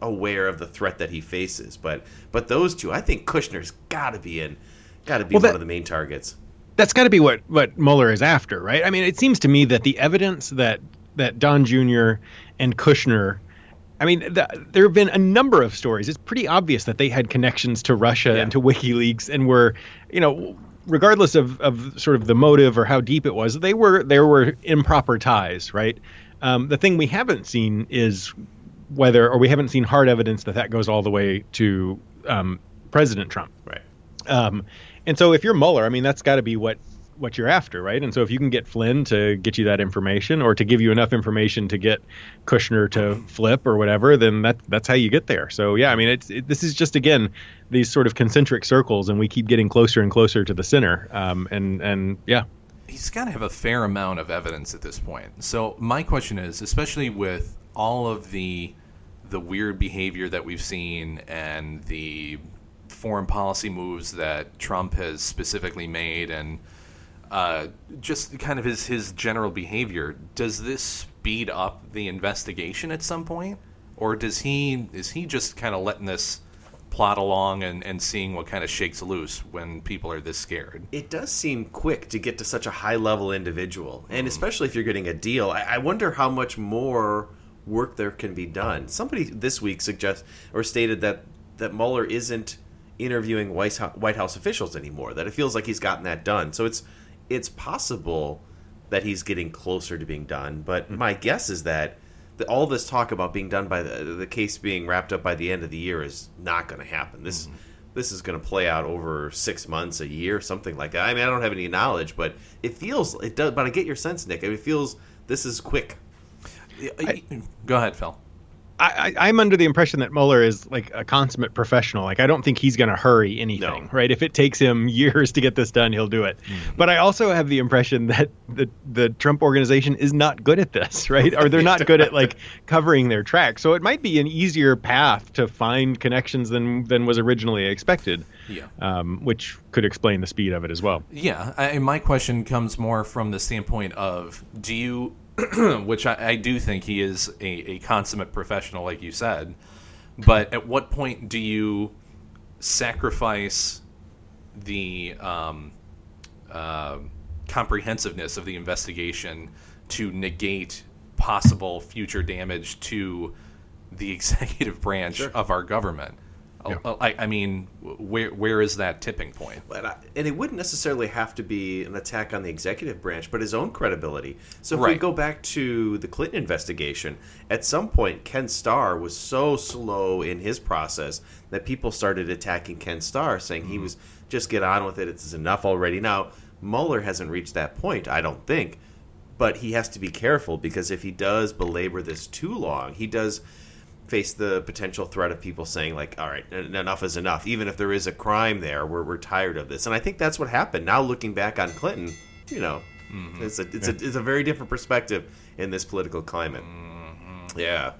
aware of the threat that he faces, but but those two, I think Kushner's got to be in, got to be Well, one of the main targets. That's got to be what what Mueller is after, right? I mean, it seems to me that the evidence that that Don Jr. and Kushner I mean, th there have been a number of stories. It's pretty obvious that they had connections to Russia and to WikiLeaks, and were, you know, regardless of, of sort of the motive or how deep it was, they were there were improper ties, right? Um, the thing we haven't seen is whether, or we haven't seen hard evidence that that goes all the way to um, President Trump. Right. Um, and so if you're Mueller, I mean, that's got to be what what you're after, right? And so if you can get Flynn to get you that information, or to give you enough information to get Kushner to flip or whatever, then that that's how you get there. So yeah, I mean, it's it, this is just again these sort of concentric circles, and we keep getting closer and closer to the center. Um, and and yeah, he's got to have a fair amount of evidence at this point. So my question is, especially with all of the the weird behavior that we've seen and the foreign policy moves that Trump has specifically made, and uh, just kind of his his general behavior, does this speed up the investigation at some point, or does he is he just kind of letting this plot along and, and seeing what kind of shakes loose when people are this scared? It does seem quick to get to such a high level individual, and especially if you're getting a deal. I, I wonder how much more work there can be done. Somebody this week suggests or stated that that Mueller isn't interviewing White House, White House officials anymore. That it feels like he's gotten that done. So it's it's possible that he's getting closer to being done. But mm-hmm. my guess is that the, all this talk about being done by the, the case being wrapped up by the end of the year is not going to happen. This mm-hmm. this is going to play out over six months, a year, something like that. I mean, I don't have any knowledge, but it feels it does. But I get your sense, Nick. It feels this is quick. Go ahead, Phil. I, I, I'm under the impression that Mueller is like a consummate professional. Like I don't think he's going to hurry anything, No. right? If it takes him years to get this done, he'll do it. But I also have the impression that the the Trump organization is not good at this, right? Or they're not good at like covering their tracks. So it might be an easier path to find connections than than was originally expected. Yeah. Um, which could explain the speed of it as well. Yeah, I, my question comes more from the standpoint of do you, which I, I do think he is a, a consummate professional, like you said, but at what point do you sacrifice the um, uh, comprehensiveness of the investigation to negate possible future damage to the executive branch of our government? Oh, oh, I, I mean, where where is that tipping point? But I, and it wouldn't necessarily have to be an attack on the executive branch, but his own credibility. So if we go back to the Clinton investigation, at some point Ken Starr was so slow in his process that people started attacking Ken Starr, saying he mm-hmm. was just get on with it. It's enough already. Now Mueller hasn't reached that point, I don't think, but he has to be careful because if he does belabor this too long, he does face the potential threat of people saying like all right enough is enough. Even if there is a crime there we're, we're tired of this. And i think that's what happened. Now looking back on clinton you know mm-hmm. it's a it's, a it's a very different perspective in this political climate. Mm-hmm. Yeah.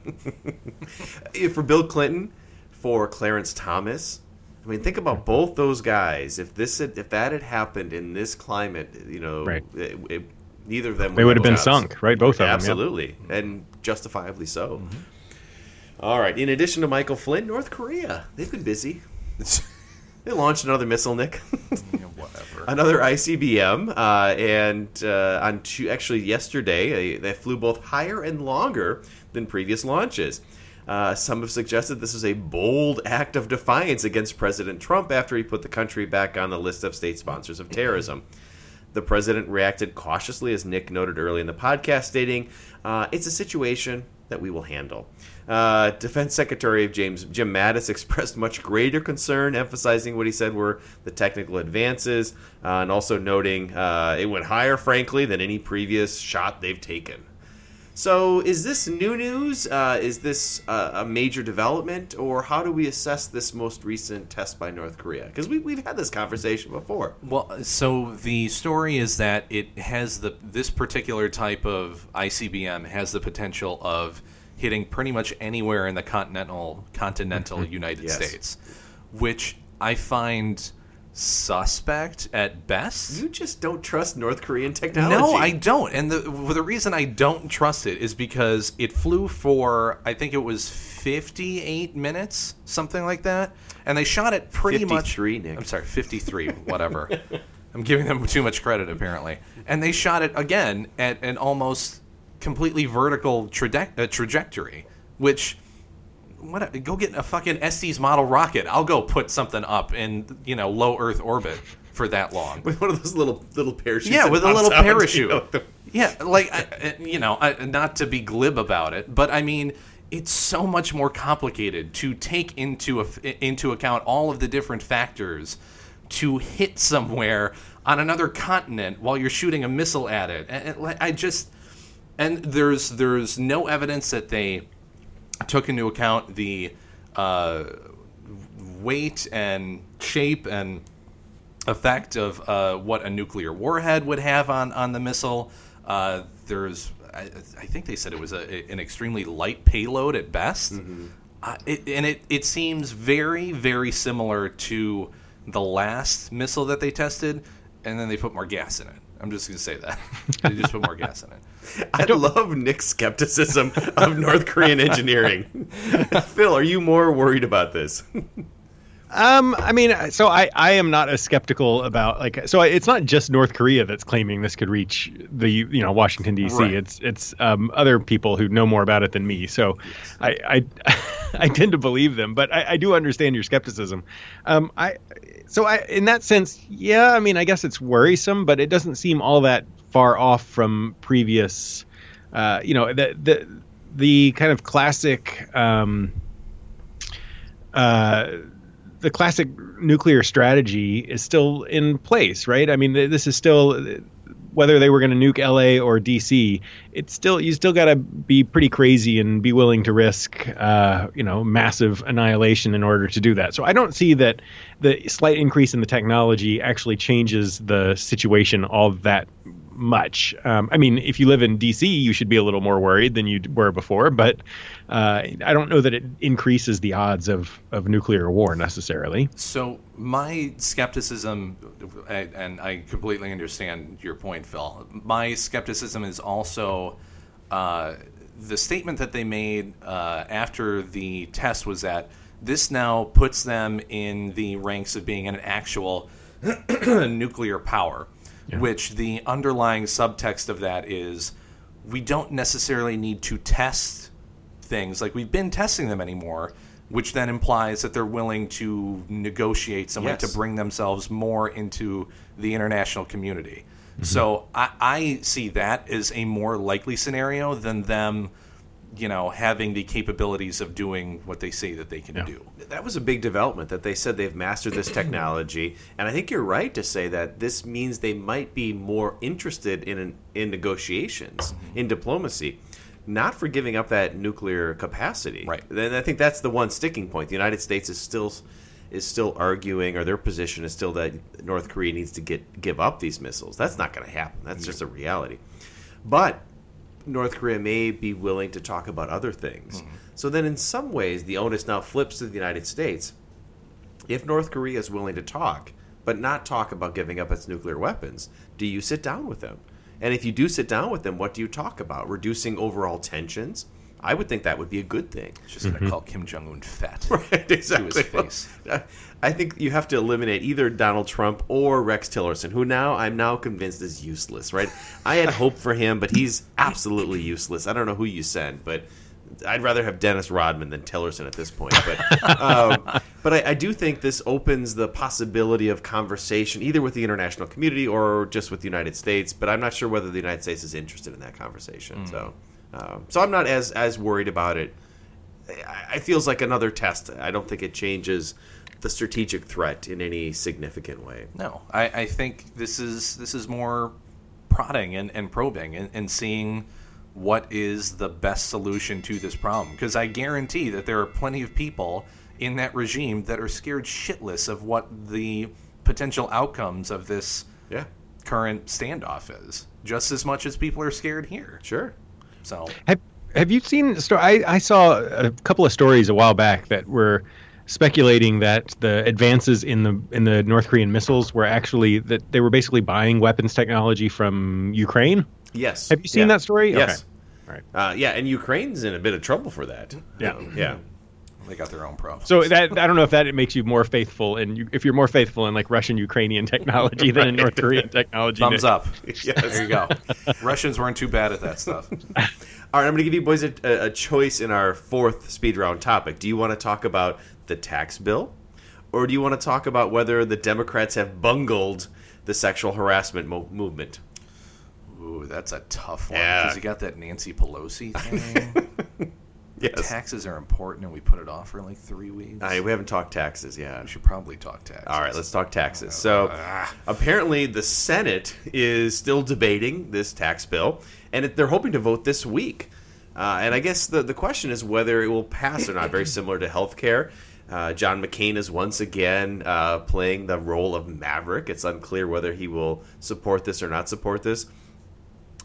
For bill clinton for clarence thomas i mean think about both those guys. If this had, if that had happened in this climate you know Right. it, it, neither of them They would have been jobs. sunk, right? Both of them, yeah. absolutely. And justifiably so mm-hmm. All right. In addition to Michael Flynn, North Korea they've been busy. they launched another missile, Nick. Whatever. another ICBM, uh, and uh, on two, actually yesterday they, they flew both higher and longer than previous launches. Uh, some have suggested this was a bold act of defiance against President Trump after he put the country back on the list of state sponsors of terrorism. The president reacted cautiously, as Nick noted early in the podcast, stating, uh, "It's a situation that we will handle." Uh, Defense Secretary of James Jim Mattis expressed much greater concern, emphasizing what he said were the technical advances, uh, and also noting uh, it went higher, frankly, than any previous shot they've taken. So, is this new news? Uh, is this uh, a major development, or how do we assess this most recent test by North Korea? Because we, we've had this conversation before. Well, so the story is that it has the this particular type of ICBM has the potential of hitting pretty much anywhere in the continental continental mm-hmm. United Yes. States, which I find suspect at best. You just don't trust North Korean technology. No, I don't. And the the reason I don't trust it is because it flew for I think it was 58 minutes, something like that, and they shot it pretty much 53, Nick. I'm sorry, 53, whatever. I'm giving them too much credit apparently. And they shot it again at an almost completely vertical traje- uh, trajectory, which what go get a fucking Estes model rocket. I'll go put something up in, you know, low earth orbit for that long. with one of those little little parachutes. Yeah, with a little out, parachute. you know, Yeah, like I, you know, I, not to be glib about it, but I mean, it's so much more complicated to take into a, into account all of the different factors to hit somewhere on another continent while you're shooting a missile at it. I just and there's there's no evidence that they took into account the uh, weight and shape and effect of uh, what a nuclear warhead would have on, on the missile. Uh, there's, I, I think they said it was a, an extremely light payload at best. Uh, it, and it, it seems very, very similar to the last missile that they tested, and then they put more gas in it. I'm just going to say that. they just put more gas in it. I love Nick's skepticism of North Korean engineering. Phil, are you more worried about this? Um, I mean, so I, I am not as skeptical about like so it's not just North Korea that's claiming this could reach the you know Washington D.C. Right. It's it's um, other people who know more about it than me. So I, I I tend to believe them, but I, I do understand your skepticism. Um, I so I in that sense, yeah. I mean, I guess it's worrisome, but it doesn't seem all that far off from previous. Uh, you know, the the the kind of classic. Um, uh, the classic nuclear strategy is still in place, right? I mean, this is still whether they were going to nuke LA or DC, it's still you still got to be pretty crazy and be willing to risk, uh, you know, massive annihilation in order to do that. So I don't see that the slight increase in the technology actually changes the situation all that much. Um, I mean, if you live in DC, you should be a little more worried than you were before, but uh, I don't know that it increases the odds of, of nuclear war necessarily. So, my skepticism, and I completely understand your point, Phil, my skepticism is also. Uh, the statement that they made uh, after the test was that this now puts them in the ranks of being an actual nuclear power yeah. which the underlying subtext of that is we don't necessarily need to test things like we've been testing them anymore which then implies that they're willing to negotiate some yes. way to bring themselves more into the international community. Mm-hmm. So I, I, see that as a more likely scenario than them you know, having the capabilities of doing what they say that they can yeah. do. That was a big development that they said they've mastered this technology, and I think you're right to say that this means they might be more interested in in negotiations, mm-hmm. in diplomacy, not for giving up that nuclear capacity. Right. And I think that's the one sticking point. The United States is still is still arguing, or their position is still that North Korea needs to get give up these missiles. That's not going to happen. That's just a reality. But North Korea may be willing to talk about other things. Mm-hmm. So then, in some ways, the onus now flips to the United States. If North Korea is willing to talk, but not talk about giving up its nuclear weapons, do you sit down with them? And if you do sit down with them, what do you talk about? Reducing overall tensions? I would think that would be a good thing. It's just going to mm-hmm. call Kim Jong Un fat. Right, exactly. To his face. I think you have to eliminate either Donald Trump or Rex Tillerson, who now I'm now convinced is useless. Right? I had hope for him, but he's absolutely useless. I don't know who you send, but I'd rather have Dennis Rodman than Tillerson at this point. But um, but I, I, do think this opens the possibility of conversation either with the international community or just with the United States. But I'm not sure whether the United States is interested in that conversation. Mm. So. Um, so I'm not as as worried about it. It feels like another test. I don't think it changes the strategic threat in any significant way. No, I, I think this is this is more prodding and, and probing and, and seeing what is the best solution to this problem. Because I guarantee that there are plenty of people in that regime that are scared shitless of what the potential outcomes of this yeah. current standoff is, just as much as people are scared here. Sure. So have have you seen? I I saw a couple of stories a while back that were speculating that the advances in the in the North Korean missiles were actually that they were basically buying weapons technology from Ukraine. Yes. Have you seen yeah. that story? Yes. Okay. Right. Uh, yeah, and Ukraine's in a bit of trouble for that. Yeah. Yeah. They got their own problems. So that I don't know if that makes you more faithful, and if you're more faithful in like Russian Ukrainian technology than in North Korean technology. Thumbs up. yes. There you go. Russians weren't too bad at that stuff. All right, I'm going to give you boys a, a choice in our fourth speed round topic. Do you want to talk about the tax bill, or do you want to talk about whether the Democrats have bungled the sexual harassment mo- movement? Ooh, that's a tough one because yeah. you got that Nancy Pelosi thing. yes. Taxes are important, and we put it off for like three weeks. I, we haven't talked taxes yet. We should probably talk taxes. All right, let's talk taxes. So, ah. apparently, the Senate is still debating this tax bill, and it, they're hoping to vote this week. Uh, and I guess the, the question is whether it will pass or not, very similar to health care. Uh, John McCain is once again uh, playing the role of maverick. It's unclear whether he will support this or not support this.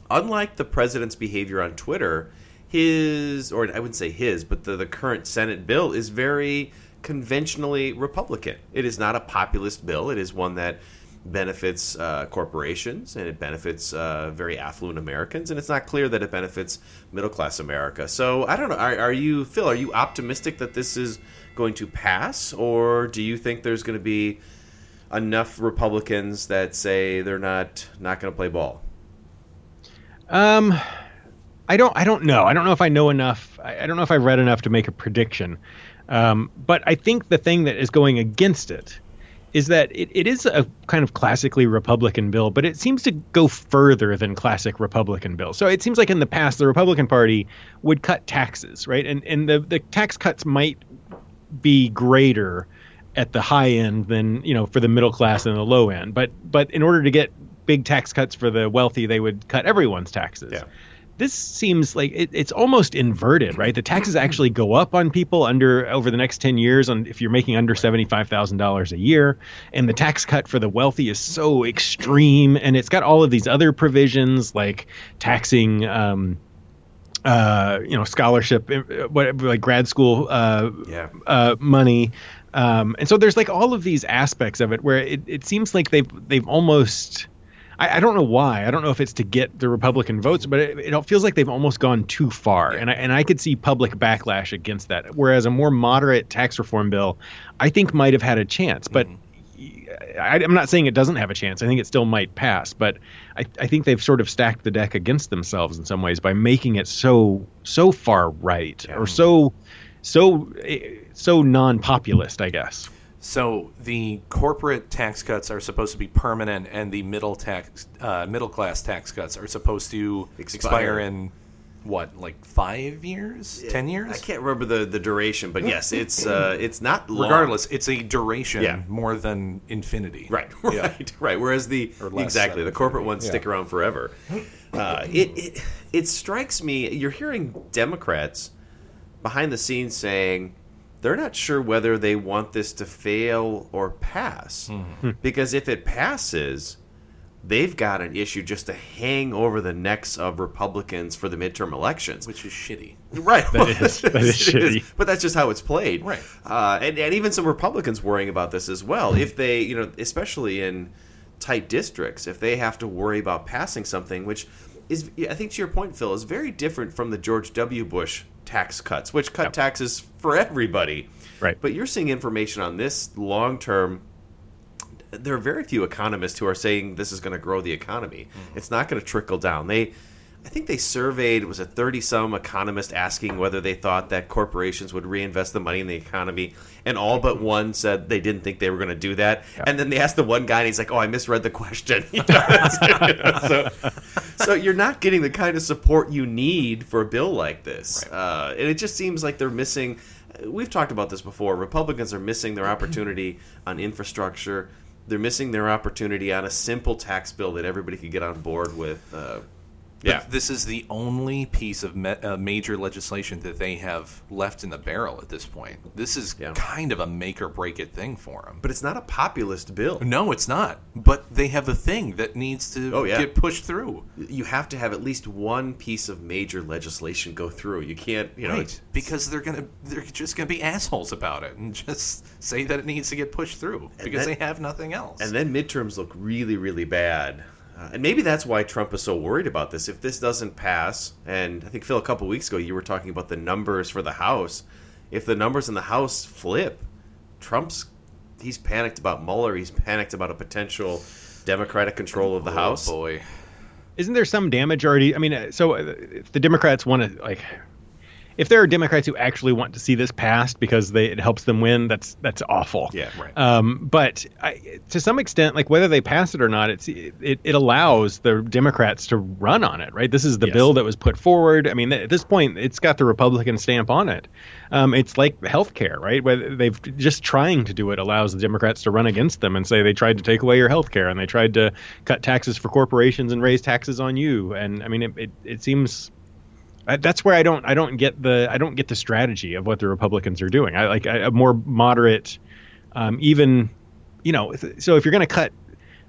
Unlike the president's behavior on Twitter, his, or I wouldn't say his, but the, the current Senate bill is very conventionally Republican. It is not a populist bill. It is one that benefits uh, corporations and it benefits uh, very affluent Americans, and it's not clear that it benefits middle class America. So I don't know. Are, are, you, Phil? Are you optimistic that this is going to pass, or do you think there's going to be enough Republicans that say they're not not going to play ball? Um, I don't. I don't know. I don't know if I know enough. I, I don't know if I read enough to make a prediction. Um, but I think the thing that is going against it is that it, it is a kind of classically Republican bill, but it seems to go further than classic Republican bills. So it seems like in the past, the Republican Party would cut taxes, right? And and the, the tax cuts might be greater at the high end than you know for the middle class and the low end. But but in order to get big tax cuts for the wealthy, they would cut everyone's taxes. Yeah. This seems like it, it's almost inverted, right? The taxes actually go up on people under over the next ten years, on if you're making under seventy five thousand dollars a year, and the tax cut for the wealthy is so extreme, and it's got all of these other provisions like taxing. Um, uh, you know, scholarship, uh, what like grad school uh, Yeah. uh, money, um, and so there's like all of these aspects of it where it, it seems like they've they've almost. I, I don't know why. I don't know if it's to get the Republican votes, but it, it feels like they've almost gone too far, and I, and I could see public backlash against that. Whereas a more moderate tax reform bill, I think might have had a chance, but. I, I'm not saying it doesn't have a chance. I think it still might pass, but I, I think they've sort of stacked the deck against themselves in some ways by making it so so far right or so so eh, so non-populist, I guess. So the corporate tax cuts are supposed to be permanent, and the middle tax, uh, middle class tax cuts are supposed to expire, Expire. in what, like five years, ten years? I can't remember the, the duration, but yes, it's uh, it's not long. Regardless, it's a duration Yeah. more than infinity. Right, Yeah. right, right. Whereas the Or less exactly the corporate ones stick around forever. Uh, it, it it strikes me you're hearing Democrats behind the scenes saying they're not sure whether they want this to fail or pass Hmm. because if it passes. They've got an issue just to hang over the necks of Republicans for the midterm elections. Which is shitty. Right. That is- that is It shitty. But that's just how it's played. Right. Uh, and, and even some Republicans worrying about this as well. If they, you know, especially in tight districts, if they have to worry about passing something, which is, I think to your point, Phil, is very different from the George W. Bush tax cuts, which cut taxes for everybody. Right. But you're seeing information on this long term there are very few economists who are saying this is going to grow the economy. Mm-hmm. It's not going to trickle down. They, I think they surveyed was a thirty some economists asking whether they thought that corporations would reinvest the money in the economy, and all but one said they didn't think they were going to do that. And then they asked the one guy, and he's like, "Oh, I misread the question." You know, that's- so, so you're not getting the kind of support you need for a bill like this, uh, and it just seems like they're missing. We've talked about this before. Republicans are missing their opportunity on infrastructure. They're missing their opportunity on a simple tax bill that everybody could get on board with. Uh, yeah, this is the only piece of me- uh, major legislation that they have left in the barrel at this point. This is Yeah. kind of a make or break it thing for them. but it's not a populist bill. No, it's not. But they have a thing that needs to Oh, yeah. get pushed through. You have to have at least one piece of major legislation go through. You can't, you know, Right, because they're gonna they're just gonna be assholes about it and just say that it needs to get pushed through because they have nothing else. And then midterms look really, really bad. Uh, and maybe that's why Trump is so worried about this. If this doesn't pass, and I think Phil, a couple weeks ago, you were talking about the numbers for the House. If the numbers in the House flip, Trump's he's panicked about Mueller. He's panicked about a potential Democratic control of the Oh, House. boy, Isn't there some damage already? I mean, uh, so uh, if the Democrats want to like, if there are Democrats who actually want to see this passed because they it helps them win, that's that's awful. Yeah, right. Um, but I, to some extent, like whether they pass it or not, it's it, it allows the Democrats to run on it, right? This is the Yes. bill that was put forward. I mean, at this point, it's got the Republican stamp on it. Um, it's like health care, right? Where they've just trying to do it allows the Democrats to run against them and say they tried to take away your health care and they tried to cut taxes for corporations and raise taxes on you. And I mean, it, it, it seems That's where I don't I don't get the I don't get the strategy of what the Republicans are doing. I like I, a more moderate, um, even you know. So if you're going to cut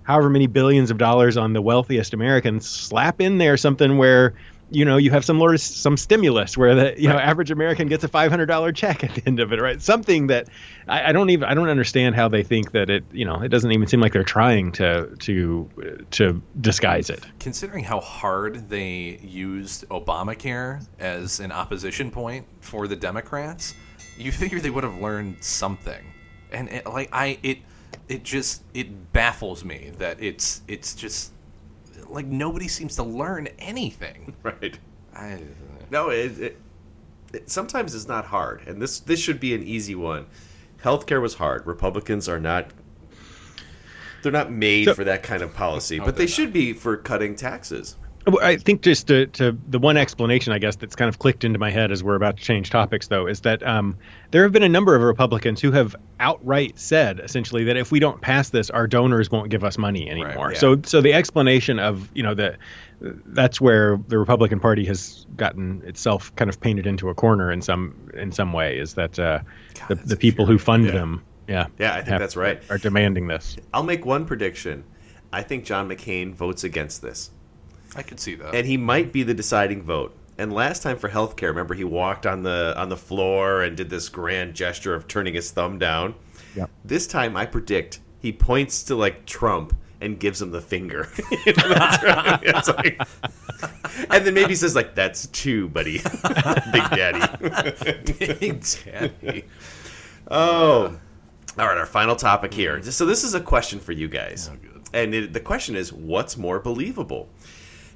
however many billions of dollars on the wealthiest Americans, slap in there something where you know you have some lord some stimulus where the you know average American gets a five hundred dollar check at the end of it, right? Something that I, I don't even I don't understand how they think that it you know it doesn't even seem like they're trying to to to disguise it. considering how hard they used Obamacare as an opposition point for the Democrats, you figure they would have learned something. And it, like I, it, it just it baffles me that it's it's just like nobody seems to learn anything. Right. I, No, it, it, it sometimes it's not hard, and this this should be an easy one. Healthcare was hard. Republicans are not. They're not made So- for that kind of policy, No, but they they're should be for cutting taxes. I think just to, to the one explanation, I guess, that's kind of clicked into my head as we're about to change topics, though, is that um, there have been a number of Republicans who have outright said, essentially, that if we don't pass this, our donors won't give us money anymore. yeah. So, so the explanation of you know the that's where the Republican Party has gotten itself kind of painted into a corner in some in some way is that uh, the the people who fund Yeah. them, yeah, Yeah, I think have- that's right. are demanding this. I'll make one prediction. I think John McCain votes against this. I could see that. and he might be the deciding vote. And last time for healthcare, remember he walked on the on the floor and did this grand gesture of turning his thumb down. Yep. This time, I predict he points to like Trump and gives him the finger. You know, right. It's like- and then maybe says like, "That's two, buddy, Big Daddy." Big Daddy. Oh, all right. Our final topic here. So this is a question for you guys, Oh, good. and it, the question is, what's more believable?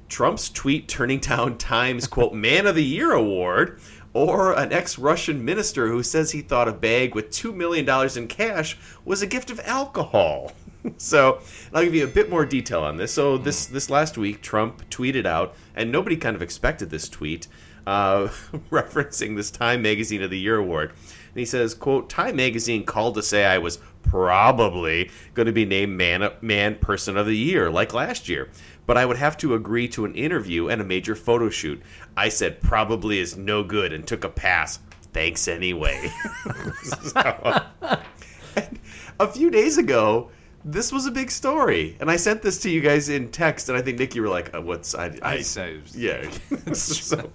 Trump's tweet turning down Times quote Man of the Year award, or an ex-Russian minister who says he thought a bag with two million dollars in cash was a gift of alcohol. So I'll give you a bit more detail on this. So this this last week, Trump tweeted out, and nobody kind of expected this tweet, uh, referencing this Time Magazine of the Year award. And he says, "quote Time Magazine called to say I was probably going to be named man man person of the year like last year, but I would have to agree to an interview and a major photo shoot. I said probably is no good and took a pass. Thanks anyway." So- a few days ago, this was a big story, and I sent this to you guys in text, and I think Nick, you were like, uh, "What's I?" I say, yeah. So-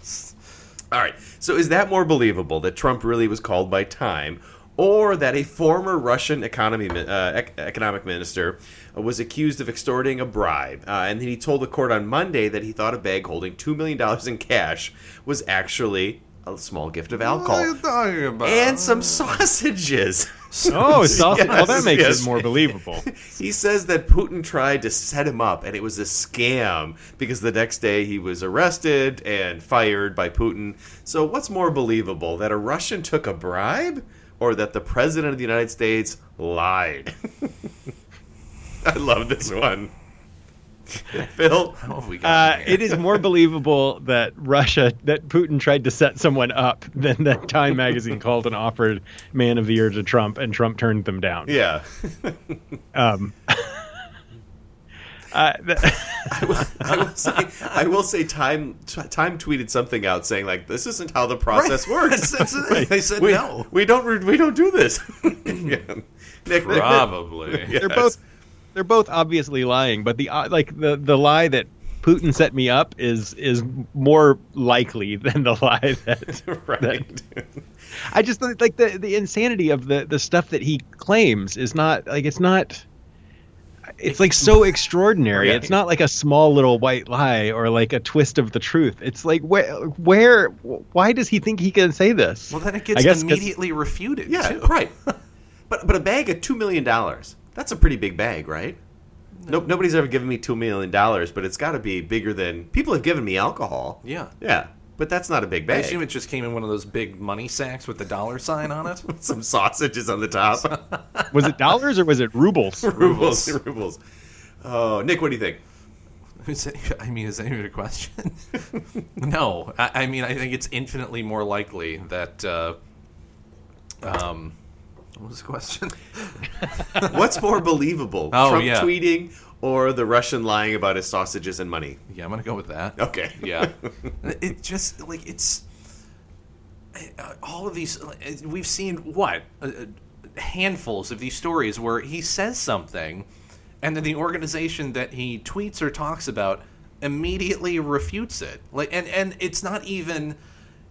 all right. So is that more believable that Trump really was called by Time, or that a former Russian economy uh, economic minister was accused of extorting a bribe, uh, and then he told the court on Monday that he thought a bag holding two million dollars in cash was actually a small gift of alcohol talking about? and some sausages. Oh, so, well, that makes yes. it more believable. He says that Putin tried to set him up and it was a scam because the next day he was arrested and fired by Putin. So, what's more believable, that a Russian took a bribe or that the president of the United States lied? I love this one. Phil? How have we got Uh, it is more believable that Russia, that Putin tried to set someone up than that Time magazine called and offered Man of the Year to Trump, and Trump turned them down. Yeah. Um, uh, th- I will, I will say, I will say Time Time tweeted something out saying like this isn't how the process works. That's it. They said we, no. we don't we don't do this. yeah. Nick, Probably. Yes. they're both they're both obviously lying, but the uh, like the the lie that Putin set me up is is more likely than the lie that right. I just think, like the the insanity of the the stuff that he claims is not like it's not. It's like so extraordinary. Yeah. It's not like a small little white lie or like a twist of the truth. It's like where where why does he think he can say this? Well, then it gets immediately refuted. yeah, too. right. But but a bag of two million dollars. That's a pretty big bag, right? Nope, nobody's ever given me two million dollars, but it's got to be bigger than people have given me alcohol. Yeah. Yeah, but that's not a big bag. I bag. assume it just came in one of those big money sacks with the dollar sign on it. with Some sausages on the top. Was it dollars or was it rubles? rubles, rubles. Oh, Nick, what do you think? I mean, is that even a question? no. I, I mean, I think it's infinitely more likely that. Uh, um, what was the question? What's more believable? Oh, Trump yeah. tweeting or the Russian lying about his sausages and money? Yeah, I'm gonna go with that. Okay. Yeah. it just like it's all of these. We've seen what handfuls of these stories where he says something, and then the organization that he tweets or talks about immediately refutes it. Like, and and it's not even.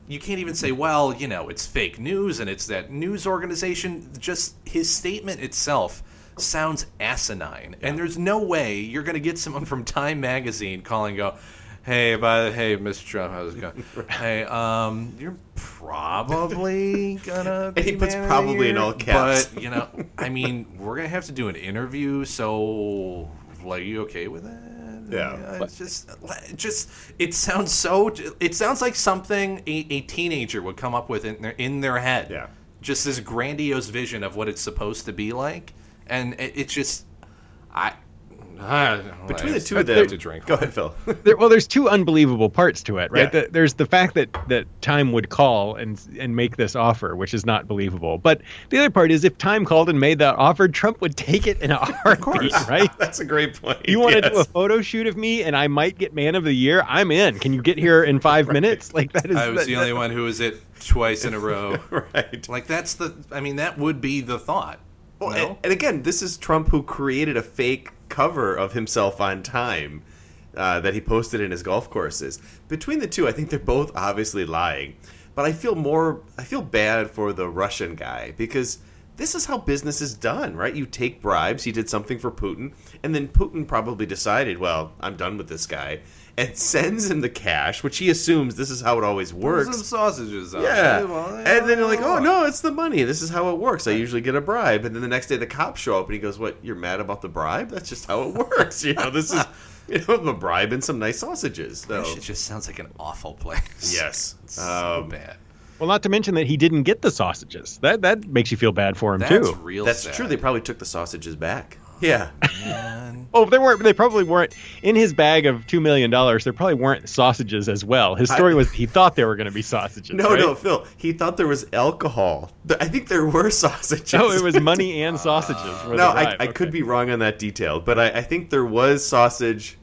You can't even say, well, you know, it's fake news and it's that news organization. Just his statement itself sounds asinine. And there's no way you're going to get someone from Time Magazine calling, go, hey, by the hey, Mr. Trump, how's it going? hey, um, you're probably gonna. And he puts probably in year." all caps. But you know, I mean, we're gonna have to do an interview. So, like, you okay with that? Yeah. Uh, it's just, just it sounds so. It sounds like something a, a teenager would come up with in their in their head. Yeah. Just this grandiose vision of what it's supposed to be like, and it, it's just, I. I Between I the two have of them, to drink. go ahead, Phil. There, well, there's two unbelievable parts to it, right? Yeah. The- there's the fact that that Time would call and and make this offer, which is not believable. But the other part is, if Time called and made that offer, Trump would take it in a heartbeat, right? That's a great point. You want to yes. do a photo shoot of me, and I might get Man of the Year. I'm in. Can you get here in five minutes? Like that is. I was that- the only one who was it twice in a row. right. Like that's the. I mean, that would be the thought. Well, no? and, and again, this is Trump who created a fake cover of himself on Time uh, that he posted in his golf courses. Between the two, I think they're both obviously lying. But I feel more, I feel bad for the Russian guy because this is how business is done, right? You take bribes. He did something for Putin, and then Putin probably decided, well, I'm done with this guy, and sends him the cash, which he assumes this is how it always works. Some sausages. on Yeah. And then you're like, oh, no, it's the money. This is how it works. I usually get a bribe. And then the next day the cops show up and he goes, what, you're mad about the bribe? That's just how it works. You know, this is, you know, a bribe and some nice sausages. So, It just sounds like an awful place. yes. so Um, bad. well, not to mention that he didn't get the sausages. That that makes you feel bad for him That's too. real. that's sad. true. They probably took the sausages back. Yeah. Man. Oh, they weren't. They probably weren't in his bag of two million dollars. There probably weren't sausages as well. His story I- was he thought there were going to be sausages. No, right? no, Phil. He thought there was alcohol. I think there were sausages. No, it was money and sausages. no, I. I Okay. could be wrong on that detail, but I, I think there was sausage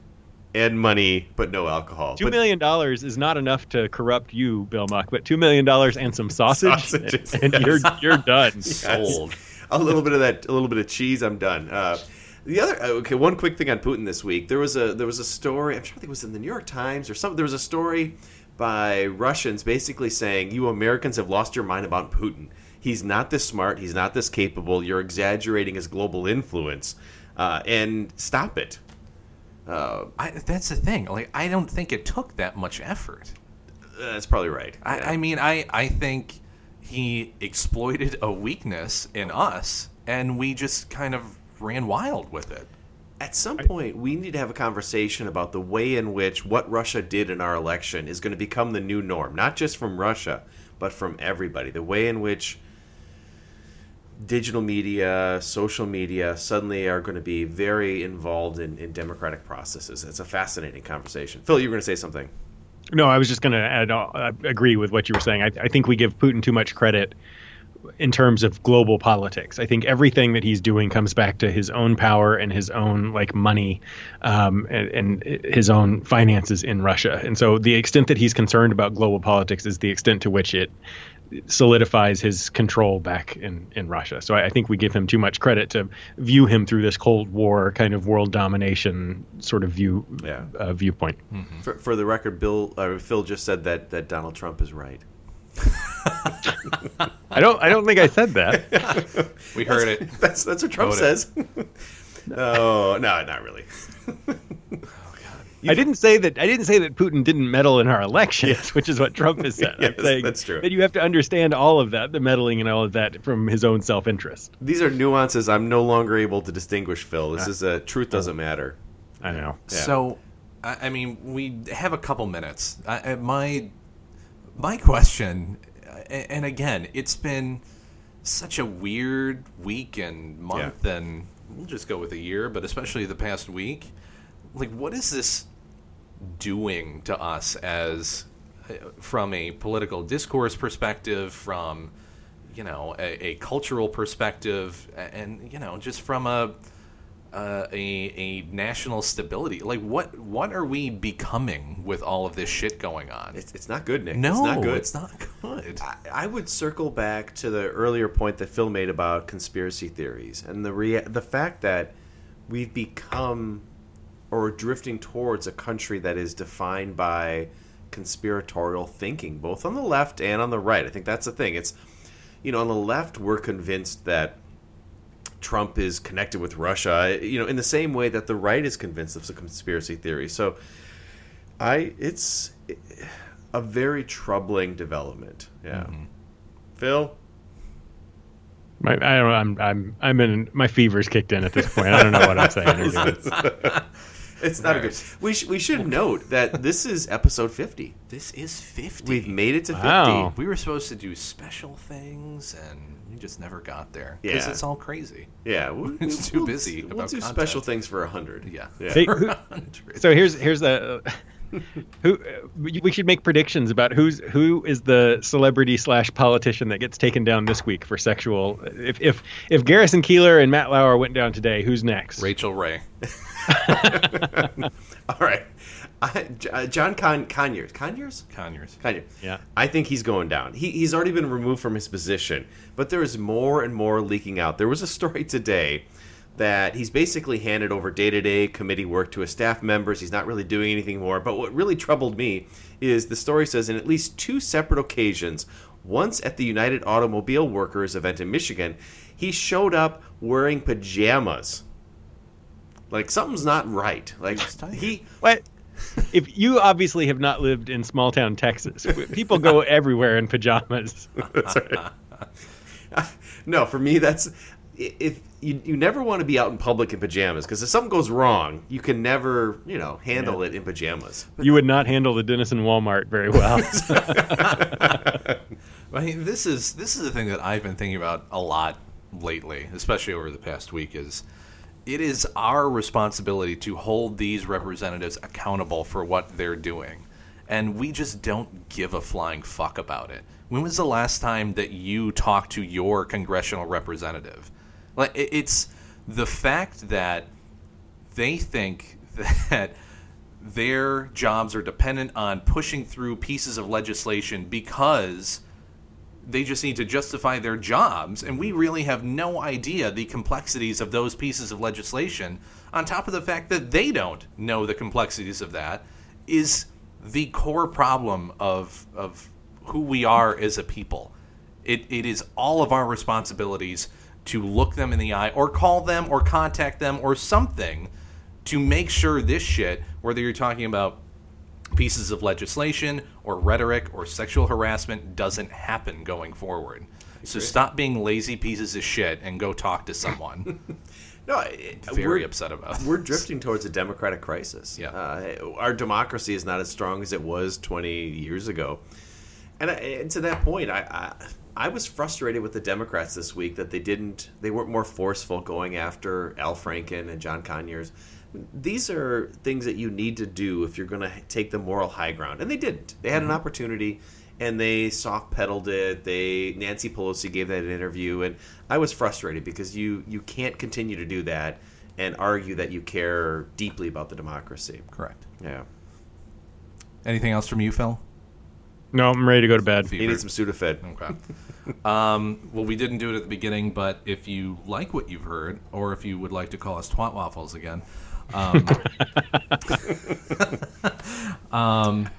and money, but no alcohol. Two But- million dollars is not enough to corrupt you, Bill Muck, but two million dollars and some sausage, Sausages, and you're you're done. Yes. Sold. a little bit of that, a little bit of cheese. I'm done. Uh, the other, uh, okay, one quick thing on Putin this week. There was a there was a story. I'm trying to think it was in the New York Times or something. There was a story by Russians basically saying you Americans have lost your mind about Putin. He's not this smart. He's not this capable. You're exaggerating his global influence, uh, and stop it. Uh, I, that's the thing. Like, I don't think it took that much effort. that's probably right. I, Yeah. I mean, I, I think he exploited a weakness in us, and we just kind of ran wild with it. At some point, we need to have a conversation about the way in which what Russia did in our election is going to become the new norm, not just from Russia, but from everybody. The way in which digital media, social media suddenly are going to be very involved in, in democratic processes. It's a fascinating conversation. Phil, you were going to say something. No, I was just going to add. uh, I agree with what you were saying. I, I think we give Putin too much credit in terms of global politics. I think everything that he's doing comes back to his own power and his own like money um, and, and his own finances in Russia. And so the extent that he's concerned about global politics is the extent to which it solidifies his control back in, in Russia. So I, I think we give him too much credit to view him through this Cold War kind of world domination sort of view Yeah. uh, viewpoint. For, for the record, Bill uh, Phil just said that, that Donald Trump is right. I don't I don't think I said that. We heard it. That's that's what Trump Vote says. oh no, not really. I didn't say that. I didn't say that Putin didn't meddle in our elections, which is what Trump has said. Yes, I'm saying that's true. That you have to understand all of that, the meddling and all of that, from his own self-interest. These are nuances I'm no longer able to distinguish, Phil. This uh, is a truth doesn't uh, matter. I know. Yeah. So, I, I mean, we have a couple minutes. I, I- my my question, and again, it's been such a weird week and month, and we'll just go with a year, but especially the past week. Like, what is this doing to us as from a political discourse perspective, from you know a, a cultural perspective, and you know just from a uh, a a national stability. Like what what are we becoming with all of this shit going on? It's, it's not good, Nick. no, it's not good. It's not good. I, I would circle back to the earlier point that Phil made about conspiracy theories and the rea- the fact that we've become or drifting towards a country that is defined by conspiratorial thinking, both on the left and on the right. I think that's the thing. It's you know on the left we're convinced that Trump is connected with Russia, you know, in the same way that the right is convinced of the conspiracy theory. So, I it's a very troubling development. Yeah, mm-hmm. Phil. My, I don't know. I'm I'm I'm in. My fever's kicked in at this point. I don't know what I'm saying. or doing. It's not a good. We sh- we should note that this is episode fifty. This is 50. We've made it to Wow. fifty. We were supposed to do special things, and we just never got there. Because Yeah. it's all crazy. Yeah, we, It's too we'll- busy We'll about do content. special things for a hundred. Yeah. yeah. Hey, who- 100. so here's here's the who uh, we we should make predictions about who's who is the celebrity slash politician that gets taken down this week for sexual. If if if Garrison Keillor and Matt Lauer went down today, who's next? Rachael Ray. All right, I, uh, John Con- Conyers. Conyers. Conyers. Conyers. Yeah. I think he's going down. He, he's already been removed from his position, but there is more and more leaking out. There was a story today that he's basically handed over day to day committee work to his staff members. He's not really doing anything more. But what really troubled me is the story says in at least two separate occasions, once at the United Automobile Workers event in Michigan, he showed up wearing pajamas. Like something's not right. Like he What? If you obviously have not lived in small town Texas, people go everywhere in pajamas. That's right. no, for me, that's if you, you never want to be out in public in pajamas because if something goes wrong, you can never you know handle it in pajamas. You would not handle the Denison Walmart very well. I mean, this is this is the thing that I've been thinking about a lot lately, especially over the past week. Is it is our responsibility to hold these representatives accountable for what they're doing, and we just don't give a flying fuck about it. When was the last time that you talked to your congressional representative? Like, it's the fact that they think that their jobs are dependent on pushing through pieces of legislation because they just need to justify their jobs and we really have no idea the complexities of those pieces of legislation on top of the fact that they don't know the complexities of that is the core problem of of who we are as a people. It, it is all of our responsibilities to look them in the eye or call them or contact them or something to make sure this shit, whether you're talking about pieces of legislation or rhetoric or sexual harassment, doesn't happen going forward. So stop being lazy pieces of shit and go talk to someone. No, it- Very upset about We're drifting towards a democratic crisis. Yeah. uh, our democracy is not as strong as it was 20 years ago, and, I, and to that point, I, I I was frustrated with the Democrats this week that they didn't they weren't more forceful going after Al Franken and John Conyers. These are things that you need to do if you're going to take the moral high ground, and they didn't. They had an opportunity, and they soft pedaled it. They Nancy Pelosi gave that interview, and I was frustrated because you you can't continue to do that and argue that you care deeply about the democracy. Correct. Yeah, Anything else from you, Phil? no, I'm ready to go to bed. you need some Sudafed. Okay. um, well, we didn't do it at the beginning, but if you like what you've heard, or if you would like to call us twat waffles again, um, um,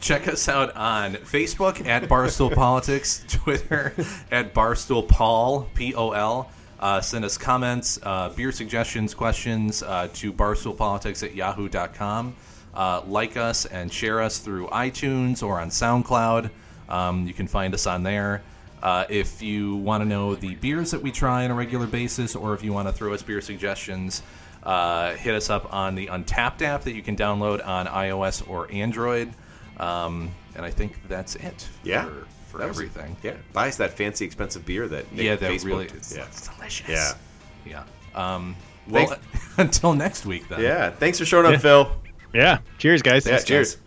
check us out on Facebook at Barstool Politics, Twitter at Barstool Paul P O L. Uh, send us comments, uh, beer suggestions, questions uh, to barstoolpolitics at yahoo.com. Uh, like us and share us through iTunes or on SoundCloud. Um, you can find us on there. Uh, if you want to know the beers that we try on a regular basis, or if you want to throw us beer suggestions, uh, hit us up on the Untappd app that you can download on iOS or Android. Um, and I think that's it. Yeah, for, for That was- everything. Yeah, buy us that fancy, expensive beer that Nick yeah, that Facebooked. really is Yeah, it's delicious. Yeah. yeah. Um, well, until next week, then. yeah. Thanks for showing up, Phil. Yeah. Cheers, guys. Yeah, cheers.